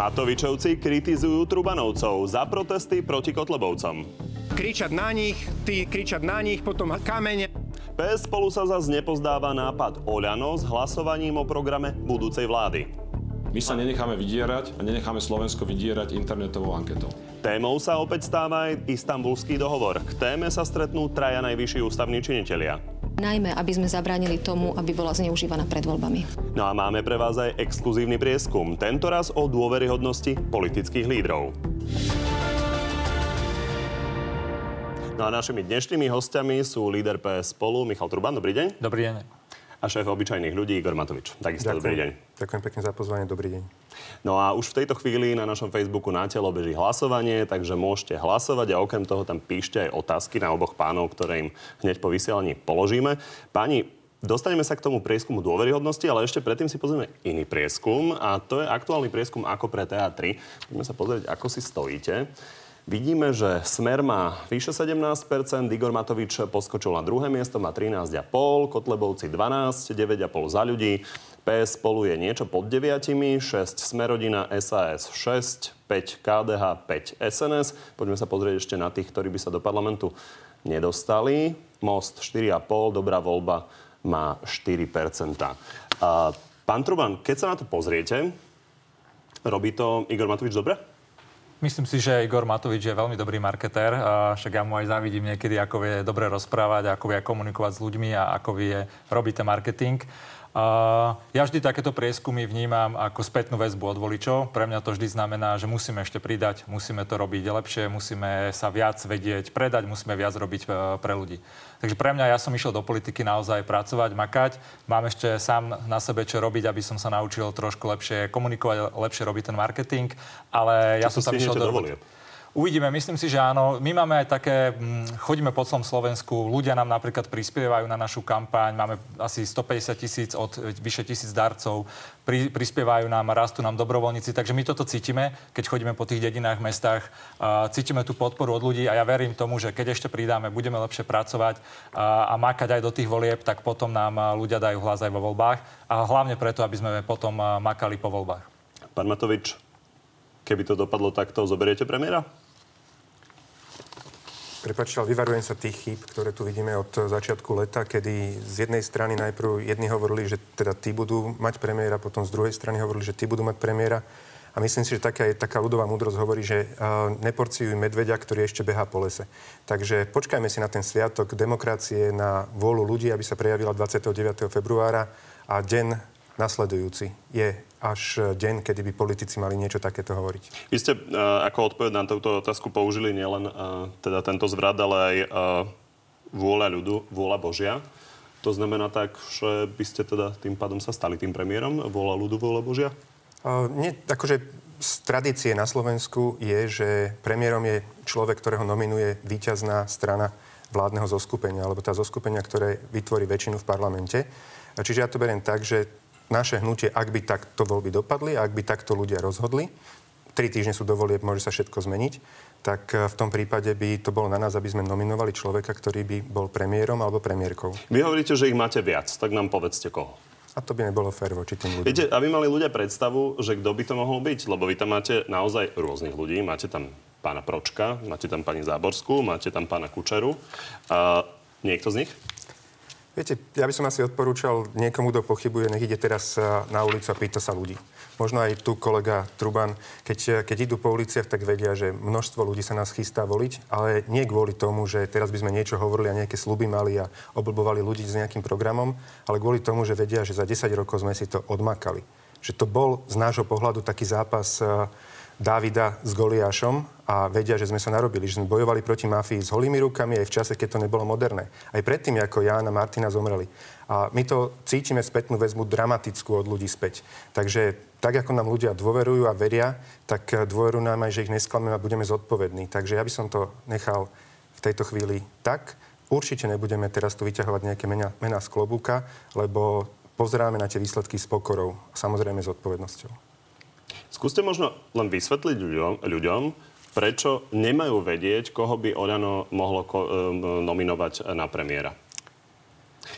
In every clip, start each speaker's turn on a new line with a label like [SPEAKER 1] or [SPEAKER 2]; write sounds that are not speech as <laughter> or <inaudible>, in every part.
[SPEAKER 1] Matovičovci kritizujú Trubanovcov za protesty proti Kotlebovcom.
[SPEAKER 2] Kričať na nich, tí kričať na nich, potom kamene.
[SPEAKER 1] PS spolu sa zase nepozdáva nápad Oľano s hlasovaním o programe budúcej vlády.
[SPEAKER 3] My sa nenecháme vydierať a nenecháme Slovensko vydierať internetovou anketou.
[SPEAKER 1] Témou sa opäť stáva aj istambulský dohovor. K téme sa stretnú traja najvyšší ústavní činitelia.
[SPEAKER 4] Najmä, aby sme zabránili tomu, aby bola zneužívaná pred voľbami.
[SPEAKER 1] No a máme pre vás aj exkluzívny prieskum, tentoraz o dôveryhodnosti politických lídrov. No a našimi dnešnými hostiami sú líder PS spolu Michal Truban. Dobrý deň.
[SPEAKER 5] Dobrý deň.
[SPEAKER 1] A šéf obyčajných ľudí Igor Matovič. Takisto
[SPEAKER 6] Ďakujem.
[SPEAKER 1] dobrý deň.
[SPEAKER 6] Ďakujem pekne za pozvanie, dobrý deň.
[SPEAKER 1] No a už v tejto chvíli na našom Facebooku na telo beží hlasovanie, takže môžete hlasovať a okrem toho tam píšte aj otázky na oboch pánov, ktoré im hneď po vysielaní položíme. Páni, dostaneme sa k tomu prieskumu dôveryhodnosti, ale ešte predtým si pozrieme iný prieskum a to je aktuálny prieskum ako pre TA3. Poďme sa pozrieť, ako si stojíte. Vidíme, že Smer má vyše 17%, Igor Matovič poskočil na druhé miesto, má 13,5%, Kotlebovci 12, 9,5% za ľudí, PS spolu je niečo pod 9, 6 Smerodina, SAS 6, 5 KDH, 5 SNS. Poďme sa pozrieť ešte na tých, ktorí by sa do parlamentu nedostali. Most 4,5, dobrá voľba má 4%. A, pán Truban, keď sa na to pozriete, robí to Igor Matovič dobre?
[SPEAKER 5] Myslím si, že Igor Matovič je veľmi dobrý marketér. Však ja mu aj závidím niekedy, ako vie dobre rozprávať, ako vie komunikovať s ľuďmi a ako vie robiť ten marketing. Ja vždy takéto prieskumy vnímam ako spätnú väzbu od voličov. Pre mňa to vždy znamená, že musíme ešte pridať, musíme to robiť lepšie, musíme sa viac vedieť predať, musíme viac robiť uh, pre ľudí. Takže pre mňa ja som išiel do politiky naozaj pracovať, makať. Mám ešte sám na sebe čo robiť, aby som sa naučil trošku lepšie komunikovať, lepšie robiť ten marketing. Ale ja
[SPEAKER 1] Čo
[SPEAKER 5] som tam išiel do...
[SPEAKER 1] dovolie?
[SPEAKER 5] Uvidíme, myslím si, že áno. My máme aj také, hm, chodíme po celom Slovensku, ľudia nám napríklad prispievajú na našu kampaň, máme asi 150 tisíc od vyše tisíc darcov, pri, prispievajú nám, rastú nám dobrovoľníci, takže my toto cítime, keď chodíme po tých dedinách, mestách, a cítime tú podporu od ľudí a ja verím tomu, že keď ešte pridáme, budeme lepšie pracovať a, a makať aj do tých volieb, tak potom nám a, ľudia dajú hlas aj vo voľbách. A hlavne preto, aby sme potom a, makali po voľbách.
[SPEAKER 1] Pán Matovič, keby to dopadlo takto, zoberiete premiéra?
[SPEAKER 6] Prepačte, ale vyvarujem sa tých chýb, ktoré tu vidíme od začiatku leta, kedy z jednej strany najprv jedni hovorili, že teda tí budú mať premiéra, potom z druhej strany hovorili, že tí budú mať premiéra. A myslím si, že taká, taká ľudová múdrosť hovorí, že uh, neporciuj medveďa, ktorý ešte behá po lese. Takže počkajme si na ten sviatok demokracie, na vôľu ľudí, aby sa prejavila 29. februára a deň nasledujúci je až deň, kedy by politici mali niečo takéto hovoriť.
[SPEAKER 1] Vy ste uh, ako odpoveď na túto otázku použili nielen uh, teda tento zvrat, ale aj vôľa ľudu, vôľa Božia. To znamená tak, že by ste teda tým pádom sa stali tým premiérom? Vôľa ľudu, vôľa Božia?
[SPEAKER 6] Uh, nie, akože z tradície na Slovensku je, že premiérom je človek, ktorého nominuje víťazná strana vládneho zoskupenia, alebo tá zoskupenia, ktoré vytvorí väčšinu v parlamente. Čiže ja to beriem tak, že naše hnutie, ak by takto voľby dopadli, ak by takto ľudia rozhodli, tri týždne sú dovolieb, môže sa všetko zmeniť, tak v tom prípade by to bolo na nás, aby sme nominovali človeka, ktorý by bol premiérom alebo premiérkou.
[SPEAKER 1] Vy hovoríte, že ich máte viac, tak nám povedzte koho.
[SPEAKER 6] A to by nebolo fér voči tým ľuďom.
[SPEAKER 1] Viete, aby mali ľudia predstavu, že kto by to mohol byť, lebo vy tam máte naozaj rôznych ľudí. Máte tam pána Pročka, máte tam pani Záborskú, máte tam pána Kučeru. A niekto z nich?
[SPEAKER 6] Viete, ja by som asi odporúčal niekomu, kto pochybuje, nech ide teraz na ulicu a pýta sa ľudí. Možno aj tu kolega Truban, keď, keď idú po uliciach, tak vedia, že množstvo ľudí sa nás chystá voliť, ale nie kvôli tomu, že teraz by sme niečo hovorili a nejaké sluby mali a oblbovali ľudí s nejakým programom, ale kvôli tomu, že vedia, že za 10 rokov sme si to odmakali. Že to bol z nášho pohľadu taký zápas Dávida s Goliášom a vedia, že sme sa narobili, že sme bojovali proti mafii s holými rukami aj v čase, keď to nebolo moderné. Aj predtým, ako Ján a Martina zomreli. A my to cítime spätnú väzbu dramatickú od ľudí späť. Takže tak, ako nám ľudia dôverujú a veria, tak dôverujú nám aj, že ich nesklameme a budeme zodpovední. Takže ja by som to nechal v tejto chvíli tak. Určite nebudeme teraz tu vyťahovať nejaké mená, mená z klobúka, lebo pozeráme na tie výsledky s pokorou samozrejme s odpovednosťou.
[SPEAKER 1] Skúste možno len vysvetliť ľuďom, ľuďom prečo nemajú vedieť, koho by Oľano mohlo ko- nominovať na premiéra.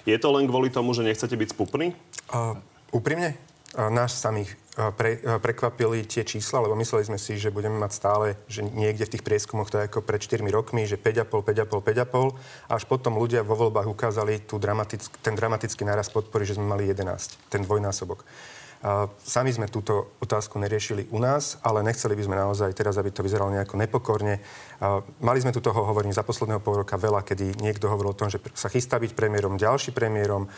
[SPEAKER 1] Je to len kvôli tomu, že nechcete byť spupný?
[SPEAKER 6] Uh, úprimne? Náš samých pre, prekvapili tie čísla, lebo mysleli sme si, že budeme mať stále, že niekde v tých prieskumoch to je ako pred 4 rokmi, že 5,5, 5,5, 5,5. Až potom ľudia vo voľbách ukázali tú dramatick, ten dramatický náraz podpory, že sme mali 11, ten dvojnásobok. Sami sme túto otázku neriešili u nás, ale nechceli by sme naozaj teraz, aby to vyzeralo nejako nepokorne. Mali sme tu toho, hovorím, za posledného pol roka veľa, kedy niekto hovoril o tom, že sa chystá byť premiérom, ďalší premiérom.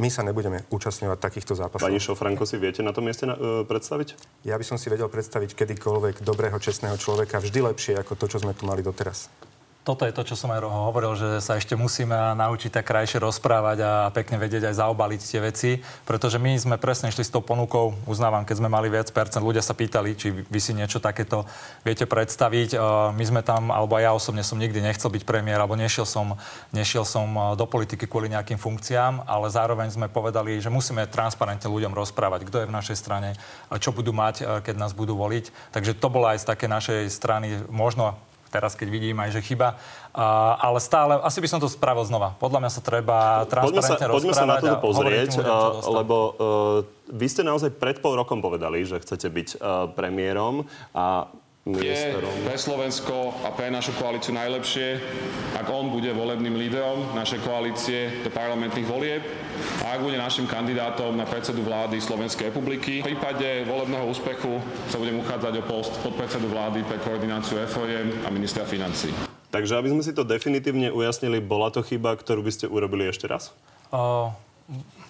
[SPEAKER 6] My sa nebudeme účastňovať takýchto zápasov.
[SPEAKER 1] Pani Šofranko, si viete na tom mieste na, uh, predstaviť?
[SPEAKER 6] Ja by som si vedel predstaviť kedykoľvek dobrého, čestného človeka vždy lepšie ako to, čo sme tu mali doteraz
[SPEAKER 5] toto je to, čo som aj hovoril, že sa ešte musíme naučiť tak krajšie rozprávať a pekne vedieť aj zaobaliť tie veci, pretože my sme presne išli s tou ponukou, uznávam, keď sme mali viac percent, ľudia sa pýtali, či vy si niečo takéto viete predstaviť. My sme tam, alebo ja osobne som nikdy nechcel byť premiér, alebo nešiel som, nešiel som do politiky kvôli nejakým funkciám, ale zároveň sme povedali, že musíme transparentne ľuďom rozprávať, kto je v našej strane, čo budú mať, keď nás budú voliť. Takže to bola aj z také našej strany možno teraz, keď vidím aj, že chyba. Uh, ale stále, asi by som to spravil znova. Podľa mňa sa treba transparentne
[SPEAKER 1] poďme sa, poďme sa na to pozrieť, ľuďom, lebo uh, vy ste naozaj pred pol rokom povedali, že chcete byť uh, premiérom a
[SPEAKER 3] Je pre Slovensko a pre našu koalíciu najlepšie, ak on bude volebným lídrom našej koalície do parlamentných volieb a ak bude našim kandidátom na predsedu vlády Slovenskej republiky. V prípade volebného úspechu sa budem uchádzať o post podpredsedu vlády pre koordináciu FOM a ministra financí.
[SPEAKER 1] Takže aby sme si to definitívne ujasnili, bola to chyba, ktorú by ste urobili ešte raz? Uh,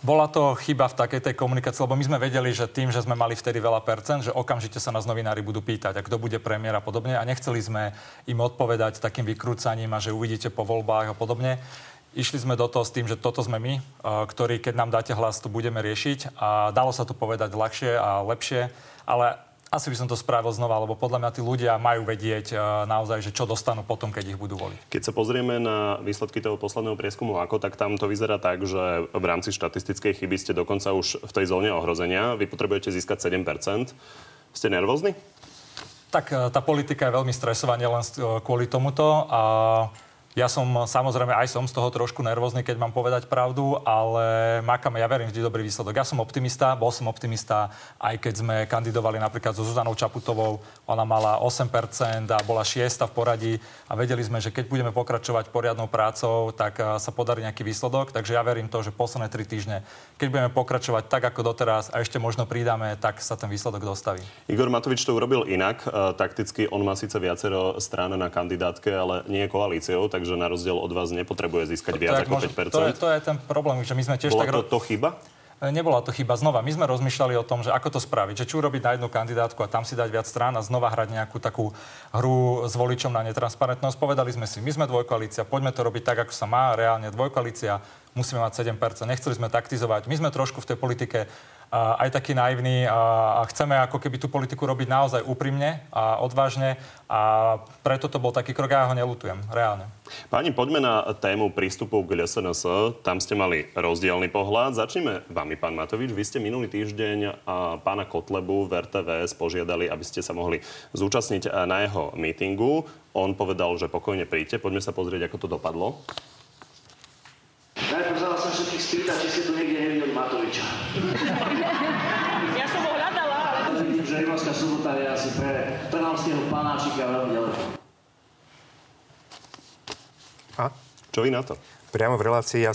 [SPEAKER 5] bola to chyba v takej tej komunikácii, lebo my sme vedeli, že tým, že sme mali vtedy veľa percent, že okamžite sa nás novinári budú pýtať, a kto bude premiér a podobne. A nechceli sme im odpovedať takým vykrúcaním a že uvidíte po voľbách a podobne. Išli sme do toho s tým, že toto sme my, ktorí, keď nám dáte hlas, to budeme riešiť. A dalo sa to povedať ľahšie a lepšie, ale asi by som to spravil znova, lebo podľa mňa tí ľudia majú vedieť uh, naozaj, že čo dostanú potom, keď ich budú voliť.
[SPEAKER 1] Keď sa pozrieme na výsledky toho posledného prieskumu ako, tak tam to vyzerá tak, že v rámci štatistickej chyby ste dokonca už v tej zóne ohrozenia. Vy potrebujete získať 7%. Ste nervózni?
[SPEAKER 5] Tak uh, tá politika je veľmi stresová len uh, kvôli tomuto. A ja som samozrejme aj som z toho trošku nervózny, keď mám povedať pravdu, ale makáme, ja verím vždy dobrý výsledok. Ja som optimista, bol som optimista, aj keď sme kandidovali napríklad so Zuzanou Čaputovou, ona mala 8% a bola 6 v poradí a vedeli sme, že keď budeme pokračovať poriadnou prácou, tak eh, sa podarí nejaký výsledok. Takže ja verím to, že posledné 3 týždne, keď budeme pokračovať tak ako doteraz a ešte možno pridáme, tak sa ten výsledok dostaví.
[SPEAKER 1] Igor Matovič to urobil inak. Eh, takticky on má síce viacero strán na kandidátke, ale nie je koalíciou, tak takže na rozdiel od vás nepotrebuje získať to, viac to ako možno, 5%.
[SPEAKER 5] To je, to je ten problém, že my sme tiež
[SPEAKER 1] Bola
[SPEAKER 5] tak...
[SPEAKER 1] to, to chyba?
[SPEAKER 5] E, nebola to chyba. Znova, my sme rozmýšľali o tom, že ako to spraviť, že či urobiť na jednu kandidátku a tam si dať viac strán a znova hrať nejakú takú hru s voličom na netransparentnosť. Povedali sme si, my sme dvojkoalícia, poďme to robiť tak, ako sa má, reálne dvojkoalícia, musíme mať 7%. Nechceli sme taktizovať. My sme trošku v tej politike aj taký naivný a chceme ako keby tú politiku robiť naozaj úprimne a odvážne a preto to bol taký krok, ja ho nelutujem, reálne.
[SPEAKER 1] Páni, poďme na tému prístupu k LSNS. Tam ste mali rozdielny pohľad. Začneme vami, pán Matovič. Vy ste minulý týždeň pána Kotlebu v RTVS požiadali, aby ste sa mohli zúčastniť na jeho mítingu. On povedal, že pokojne príďte. Poďme sa pozrieť, ako to dopadlo.
[SPEAKER 7] Najprv sa vás všetkých spýtať, či ste tu niekde nevideli Matoviča.
[SPEAKER 8] Ja som ho hľadala, ale...
[SPEAKER 7] Vidím, že Rimavská sobota je asi pre trnavského veľmi ďaleko.
[SPEAKER 1] A? Čo vy na to?
[SPEAKER 6] Priamo v relácii ja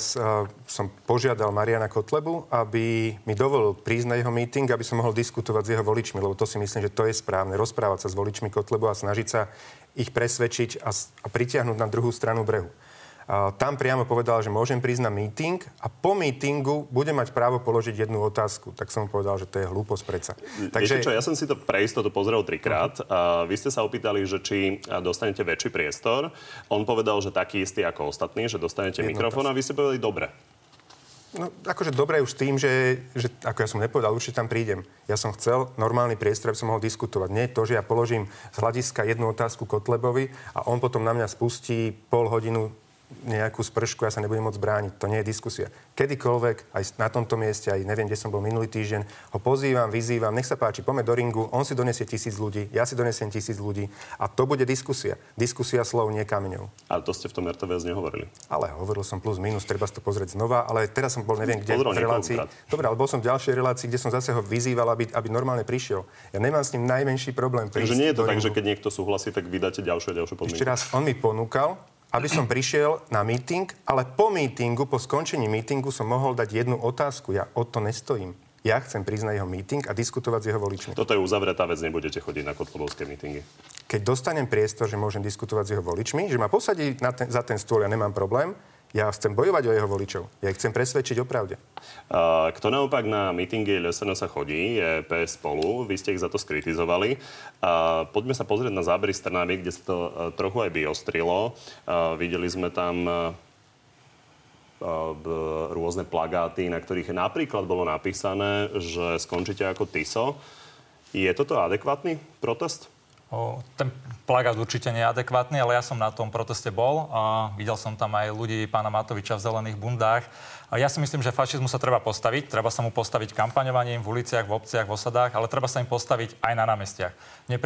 [SPEAKER 6] som požiadal Mariana Kotlebu, aby mi dovolil prísť na jeho meeting, aby som mohol diskutovať s jeho voličmi, lebo to si myslím, že to je správne. Rozprávať sa s voličmi Kotlebu a snažiť sa ich presvedčiť a, a pritiahnuť na druhú stranu brehu tam priamo povedal, že môžem prísť na meeting a po meetingu budem mať právo položiť jednu otázku. Tak som povedal, že to je hlúposť predsa.
[SPEAKER 1] Takže... čo, ja som si to pre istotu pozrel trikrát. Uh-huh. Vy ste sa opýtali, že či dostanete väčší priestor. On povedal, že taký istý ako ostatní, že dostanete jednu mikrofón a vy ste povedali dobre.
[SPEAKER 6] No, akože dobre už tým, že, že ako ja som nepovedal, určite tam prídem. Ja som chcel normálny priestor, aby som mohol diskutovať. Nie to, že ja položím z hľadiska jednu otázku Kotlebovi a on potom na mňa spustí pol hodinu nejakú spršku, ja sa nebudem môcť brániť. To nie je diskusia. Kedykoľvek, aj na tomto mieste, aj neviem, kde som bol minulý týždeň, ho pozývam, vyzývam, nech sa páči, poďme do ringu, on si donesie tisíc ľudí, ja si donesiem tisíc ľudí a to bude diskusia. Diskusia slov, nie kameňov.
[SPEAKER 1] Ale to ste v tom RTVS nehovorili.
[SPEAKER 6] Ale hovoril som plus minus, treba si to pozrieť znova, ale teraz som bol neviem kde
[SPEAKER 1] Pozrel
[SPEAKER 6] v relácii. Dobre, ale bol som v ďalšej relácii, kde som zase ho vyzýval, aby, aby normálne prišiel. Ja nemám s ním najmenší problém.
[SPEAKER 1] Takže nie je to tak, že
[SPEAKER 6] ringu.
[SPEAKER 1] keď niekto súhlasí, tak vydáte ďalšiu a ďalšiu podmienku.
[SPEAKER 6] Ešte raz, on mi ponúkal, aby som prišiel na meeting, ale po meetingu, po skončení meetingu som mohol dať jednu otázku. Ja o to nestojím. Ja chcem prísť na jeho meeting a diskutovať s jeho voličmi.
[SPEAKER 1] Toto je uzavretá vec, nebudete chodiť na Kotlobovské mítingy.
[SPEAKER 6] Keď dostanem priestor, že môžem diskutovať s jeho voličmi, že ma posadí na ten, za ten stôl, ja nemám problém, ja chcem bojovať o jeho voličov. Ja ich chcem presvedčiť o pravde.
[SPEAKER 1] Kto naopak na mítingy LSN sa chodí, je PS spolu. Vy ste ich za to skritizovali. Poďme sa pozrieť na zábery z Trnavy, kde sa to uh, trochu aj vyostrilo. Uh, Videli sme tam b- rôzne plagáty, na ktorých napríklad bolo napísané, že skončíte ako TISO. Je toto adekvátny protest?
[SPEAKER 5] Ten plagát určite nie je adekvátny, ale ja som na tom proteste bol. Videl som tam aj ľudí pána Matoviča v zelených bundách. A ja si myslím, že fašizmu sa treba postaviť. Treba sa mu postaviť kampaňovaním v uliciach, v obciach, v osadách, ale treba sa im postaviť aj na námestiach. Mne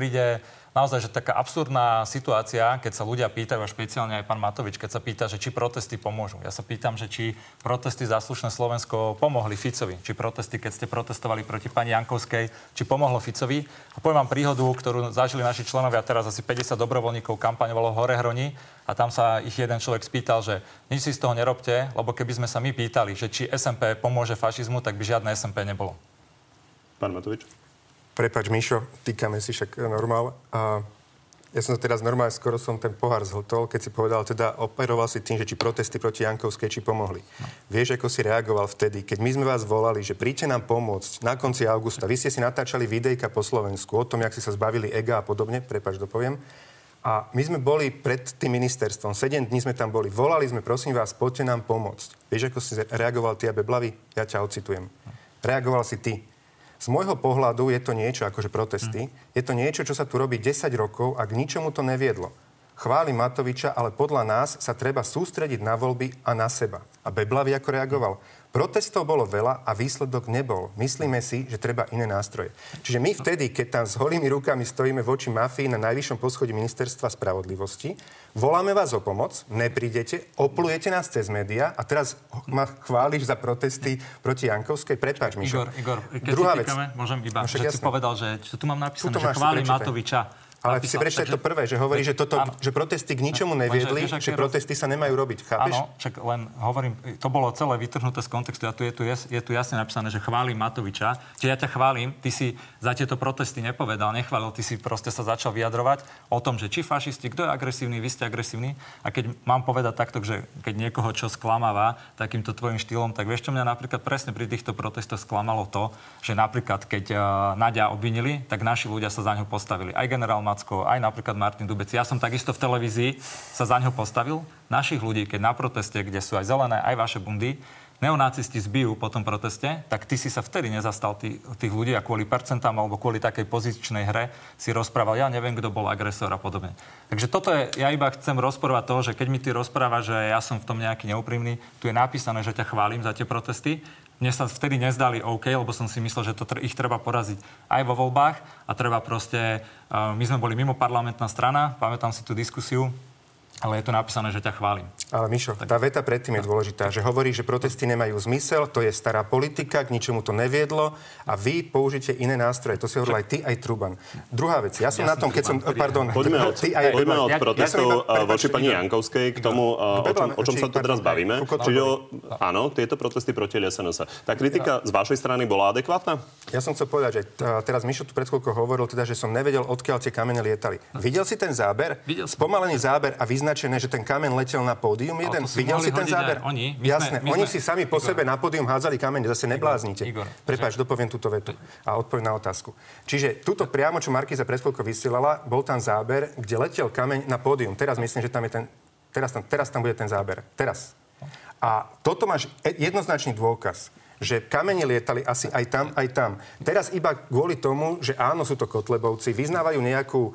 [SPEAKER 5] naozaj, že taká absurdná situácia, keď sa ľudia pýtajú, a špeciálne aj pán Matovič, keď sa pýta, že či protesty pomôžu. Ja sa pýtam, že či protesty za slušné Slovensko pomohli Ficovi. Či protesty, keď ste protestovali proti pani Jankovskej, či pomohlo Ficovi. A poviem vám príhodu, ktorú zažili naši členovia teraz asi 50 dobrovoľníkov kampaňovalo v Horehroni a tam sa ich jeden človek spýtal, že nič si z toho nerobte, lebo keby sme sa my pýtali, že či SMP pomôže fašizmu, tak by žiadne SMP nebolo.
[SPEAKER 1] Pán Matovič?
[SPEAKER 6] Prepač, Mišo, týkame si však normál. A ja som teraz normálne, skoro som ten pohár zhltol, keď si povedal, teda operoval si tým, že či protesty proti Jankovskej, či pomohli. No. Vieš, ako si reagoval vtedy, keď my sme vás volali, že príďte nám pomôcť na konci augusta. Vy ste si natáčali videjka po Slovensku o tom, jak si sa zbavili ega a podobne, prepač, dopoviem. A my sme boli pred tým ministerstvom, 7 dní sme tam boli, volali sme, prosím vás, poďte nám pomôcť. Vieš, ako si reagoval ty a Beblavy? Ja ťa ocitujem. Reagoval si ty. Z môjho pohľadu je to niečo, akože protesty, je to niečo, čo sa tu robí 10 rokov a k ničomu to neviedlo. Chváli Matoviča, ale podľa nás sa treba sústrediť na voľby a na seba. A Beblavy ako reagoval? Protestov bolo veľa a výsledok nebol. Myslíme si, že treba iné nástroje. Čiže my vtedy, keď tam s holými rukami stojíme voči mafii na najvyššom poschodí ministerstva spravodlivosti, voláme vás o pomoc, neprídete, oplujete nás cez médiá a teraz ma chváliš za protesty proti Jankovskej. Prepáč, Mišo.
[SPEAKER 5] Igor, Igor, keď
[SPEAKER 6] Druhá
[SPEAKER 5] si
[SPEAKER 6] vec.
[SPEAKER 5] týkame, môžem iba,
[SPEAKER 6] No
[SPEAKER 5] že si
[SPEAKER 6] jasné.
[SPEAKER 5] povedal, že tu mám napísané, že
[SPEAKER 6] si
[SPEAKER 5] chváli
[SPEAKER 6] prečítaj.
[SPEAKER 5] Matoviča.
[SPEAKER 6] Ale si
[SPEAKER 5] Napísal,
[SPEAKER 6] prečítaj
[SPEAKER 5] takže-
[SPEAKER 6] to prvé, že hovorí, že, toto,
[SPEAKER 5] Áno.
[SPEAKER 6] že protesty k ničomu neviedli, že
[SPEAKER 5] je roz-
[SPEAKER 6] protesty sa nemajú robiť. Chápeš?
[SPEAKER 5] Áno, však len hovorím, to bolo celé vytrhnuté z kontextu a tu je tu, jas, je tu jasne napísané, že chválim Matoviča. Čiže ja ťa chválim, ty si za tieto protesty nepovedal, nechválil, ty si proste sa začal vyjadrovať o tom, že či fašisti, kto je agresívny, vy ste agresívni. A keď mám povedať takto, že keď niekoho čo sklamáva takýmto tvojim štýlom, tak vieš, čo mňa napríklad presne pri týchto protestoch sklamalo to, že napríklad keď uh, Nadia obvinili, tak naši ľudia sa za ňu postavili. Aj generál Macko, aj napríklad Martin Dubec. Ja som takisto v televízii sa za ňo postavil. Našich ľudí, keď na proteste, kde sú aj zelené, aj vaše bundy, neonacisti zbijú po tom proteste, tak ty si sa vtedy nezastal tých, tých ľudí a kvôli percentám alebo kvôli takej pozičnej hre si rozprával, ja neviem, kto bol agresor a podobne. Takže toto je, ja iba chcem rozporovať to, že keď mi ty rozpráva, že ja som v tom nejaký neúprimný, tu je napísané, že ťa chválim za tie protesty, mne sa vtedy nezdali OK, lebo som si myslel, že to tr- ich treba poraziť aj vo voľbách a treba proste, uh, my sme boli mimo parlamentná strana, pamätám si tú diskusiu, ale je tu napísané, že ťa chválim.
[SPEAKER 6] Ale Mišo, tá veta predtým je dôležitá, že hovorí, že protesty nemajú zmysel, to je stará politika, k ničomu to neviedlo a vy použite iné nástroje. To si hovoril aj ty, aj Truban. Druhá vec, ja som
[SPEAKER 5] Ja
[SPEAKER 6] na
[SPEAKER 5] som
[SPEAKER 6] tom, keď som,
[SPEAKER 5] Truban,
[SPEAKER 6] pardon,
[SPEAKER 1] Poďme od, <laughs>
[SPEAKER 6] ty aj
[SPEAKER 1] poďme od
[SPEAKER 5] Ja- ja
[SPEAKER 1] protestov
[SPEAKER 6] iba-
[SPEAKER 1] uh,
[SPEAKER 6] prepáč,
[SPEAKER 1] voči pani. Jankovskej k tomu, uh, o čom, o čom
[SPEAKER 6] či-
[SPEAKER 1] sa tu teraz bavíme.
[SPEAKER 6] Kukot-
[SPEAKER 1] Čiže, áno, tieto protesty proti LSNS. Tá kritika z vašej strany bola adekvátna?
[SPEAKER 6] Ja som chcel povedať, že t- teraz Mišo tu pred chvíľkou hovoril, teda, že som nevedel, odkiaľ tie kamene lietali. Videl si ten záber? Spomalený záber a vyznačené, že ten kamen letel na pódium jeden.
[SPEAKER 5] si
[SPEAKER 6] Videl si ten záber?
[SPEAKER 5] oni. My
[SPEAKER 6] Jasné,
[SPEAKER 5] my
[SPEAKER 6] oni
[SPEAKER 5] sme-
[SPEAKER 6] si sami po
[SPEAKER 5] Igor.
[SPEAKER 6] sebe na pódium hádzali kamene, zase nebláznite.
[SPEAKER 5] Igor,
[SPEAKER 6] Prepač, dopoviem túto vetu a odpoviem na otázku. Čiže tuto priamo, čo Markiza pred chvíľkou vysielala, bol tam záber, kde letel kameň na pódium. Teraz myslím, že tam je ten... Teraz tam, teraz tam bude ten záber. Teraz. A toto máš e- jednoznačný dôkaz, že kamene lietali asi aj tam, aj tam. Teraz iba kvôli tomu, že áno, sú to kotlebovci, vyznávajú nejakú uh,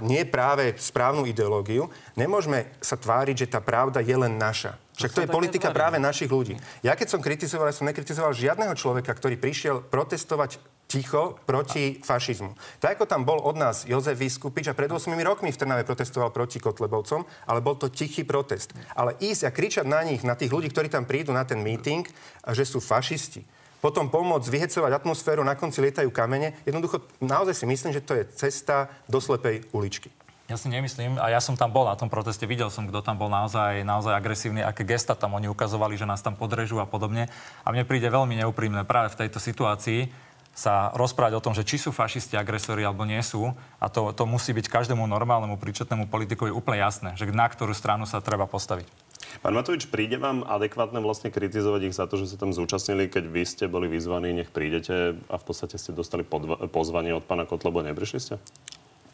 [SPEAKER 6] nie práve správnu ideológiu, nemôžeme sa tváriť, že tá pravda je len naša. Však to je politika práve našich ľudí. Ja keď som kritizoval, ja som nekritizoval žiadneho človeka, ktorý prišiel protestovať ticho proti fašizmu. Tak ako tam bol od nás Jozef Vyskupič a pred 8 rokmi v Trnave protestoval proti Kotlebovcom, ale bol to tichý protest. Ale ísť a kričať na nich, na tých ľudí, ktorí tam prídu na ten meeting, že sú fašisti, potom pomôcť vyhecovať atmosféru, na konci lietajú kamene. Jednoducho, naozaj si myslím, že to je cesta do slepej uličky.
[SPEAKER 5] Ja si nemyslím, a ja som tam bol na tom proteste, videl som, kto tam bol naozaj, naozaj agresívny, aké gesta tam oni ukazovali, že nás tam podrežú a podobne. A mne príde veľmi neúprimné práve v tejto situácii sa rozprávať o tom, že či sú fašisti agresori alebo nie sú. A to, to musí byť každému normálnemu príčetnému politikovi úplne jasné, že na ktorú stranu sa treba postaviť.
[SPEAKER 1] Pán Matovič, príde vám adekvátne vlastne kritizovať ich za to, že sa tam zúčastnili, keď vy ste boli vyzvaní, nech prídete a v podstate ste dostali podva- pozvanie od pána Kotlebo, neprišli ste?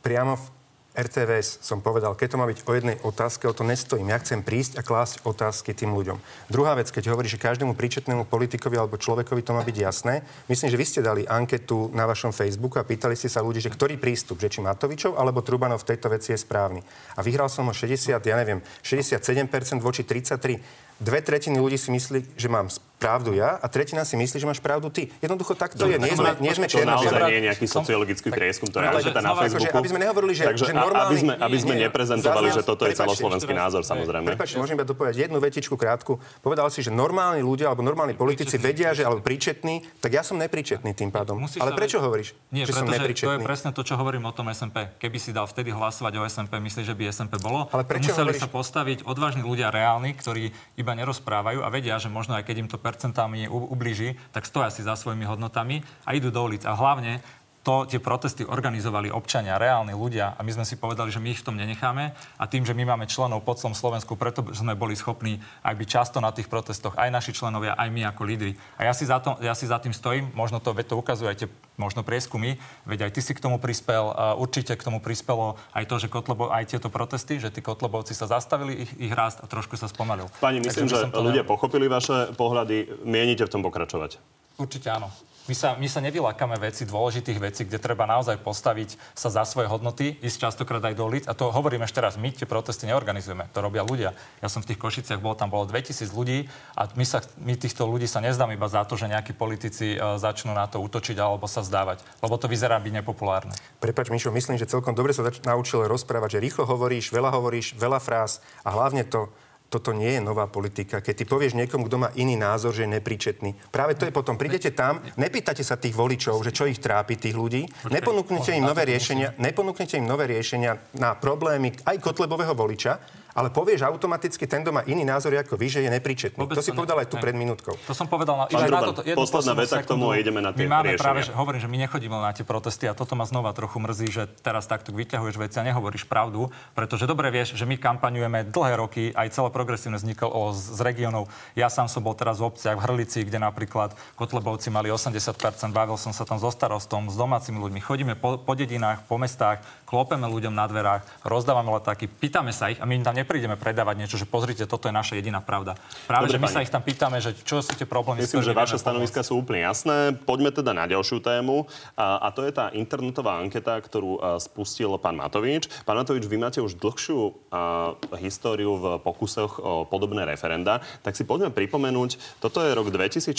[SPEAKER 6] Priamo v RTVS som povedal, keď to má byť o jednej otázke, o to nestojím. Ja chcem prísť a klásť otázky tým ľuďom. Druhá vec, keď hovorí, že každému príčetnému politikovi alebo človekovi to má byť jasné, myslím, že vy ste dali anketu na vašom Facebooku a pýtali ste sa ľudí, že ktorý prístup, že či Matovičov alebo Trubanov v tejto veci je správny. A vyhral som ho 60, ja neviem, 67% voči 33 dve tretiny ľudí si myslí, že mám pravdu ja a tretina si myslí, že máš pravdu ty. Jednoducho takto je. Nie sme, nie sme
[SPEAKER 1] To naozaj nie je nejaký sociologický prieskum, to je anketa na Facebooku.
[SPEAKER 6] Akože, aby sme nehovorili, že,
[SPEAKER 1] Takže
[SPEAKER 6] že normálny...
[SPEAKER 1] aby sme, aby sme neprezentovali, že toto je celoslovenský názor, samozrejme.
[SPEAKER 6] Prepačte, môžem iba dopovedať jednu vetičku krátku. Povedal si, že normálni ľudia alebo normálni politici vedia, že alebo príčetní, tak ja som nepríčetný tým pádom. Ale prečo hovoríš,
[SPEAKER 5] nie,
[SPEAKER 6] že som
[SPEAKER 5] nepríčetný? To je presne to, čo hovorím o tom SMP. Keby si dal vtedy hlasovať o SMP, myslíš, že by SMP bolo?
[SPEAKER 6] Ale prečo
[SPEAKER 5] museli sa postaviť odvážni ľudia reálni, ktorí iba nerozprávajú a vedia, že možno aj keď im to percentami ublíži, tak stoja si za svojimi hodnotami a idú do ulic. A hlavne to tie protesty organizovali občania, reálni ľudia a my sme si povedali, že my ich v tom nenecháme a tým, že my máme členov po celom Slovensku, preto sme boli schopní aj byť často na tých protestoch, aj naši členovia, aj my ako lídry. A ja si za, to, ja si za tým stojím, možno to, to tie možno prieskumy, veď aj ty si k tomu prispel, určite k tomu prispelo aj to, že Kotlebo, aj tieto protesty, že tí Kotlebovci sa zastavili, ich, ich rast a trošku sa spomalil.
[SPEAKER 1] Pani, myslím, Takže že ľudia ne... pochopili vaše pohľady, mienite v tom pokračovať.
[SPEAKER 5] Určite áno. My sa, my sa nevylákame veci, dôležitých vecí, kde treba naozaj postaviť sa za svoje hodnoty, ísť častokrát aj do ulic. A to hovorím ešte raz, my tie protesty neorganizujeme, to robia ľudia. Ja som v tých Košiciach bol, tam bolo 2000 ľudí a my, sa, my týchto ľudí sa nezdám iba za to, že nejakí politici uh, začnú na to útočiť alebo sa vzdávať, lebo to vyzerá byť nepopulárne.
[SPEAKER 6] Prepač, Mišo, myslím, že celkom dobre sa zač- naučil rozprávať, že rýchlo hovoríš, veľa hovoríš, veľa fráz a hlavne to, toto nie je nová politika. Keď ty povieš niekomu, kto má iný názor, že je nepríčetný. Práve to je potom. Prídete tam, nepýtate sa tých voličov, že čo ich trápi, tých ľudí. Neponúknete im nové riešenia, neponúknete im nové riešenia na problémy aj kotlebového voliča, ale povieš automaticky, ten, kto má iný názor ako vy, že je nepríčetný. Vôbec to si povedal aj tu pred minútkou.
[SPEAKER 5] To som povedal na,
[SPEAKER 1] Pán na toto, posledná veta k tomu a ideme na tie
[SPEAKER 5] My máme
[SPEAKER 1] riešenia.
[SPEAKER 5] práve, že hovorím, že my nechodíme na tie protesty a toto ma znova trochu mrzí, že teraz takto vyťahuješ veci a nehovoríš pravdu, pretože dobre vieš, že my kampaňujeme dlhé roky, aj celé progresívne vzniklo o, z, z regiónov. Ja sám som bol teraz v obciach v Hrlici, kde napríklad Kotlebovci mali 80%, bavil som sa tam so starostom, s domácimi ľuďmi. Chodíme po, po dedinách, po mestách, klopeme ľuďom na dverách, rozdávame letáky, pýtame sa ich a my im tam neprídeme predávať niečo, že pozrite, toto je naša jediná pravda. Práve, Dobre, že my pani. sa ich tam pýtame, že čo sú tie problémy.
[SPEAKER 1] Myslím, že vaše stanoviska sú úplne jasné. Poďme teda na ďalšiu tému a, a to je tá internetová anketa, ktorú a, spustil pán Matovič. Pán Matovič, vy máte už dlhšiu a, históriu v pokusoch o podobné referenda, tak si poďme pripomenúť, toto je rok 2014,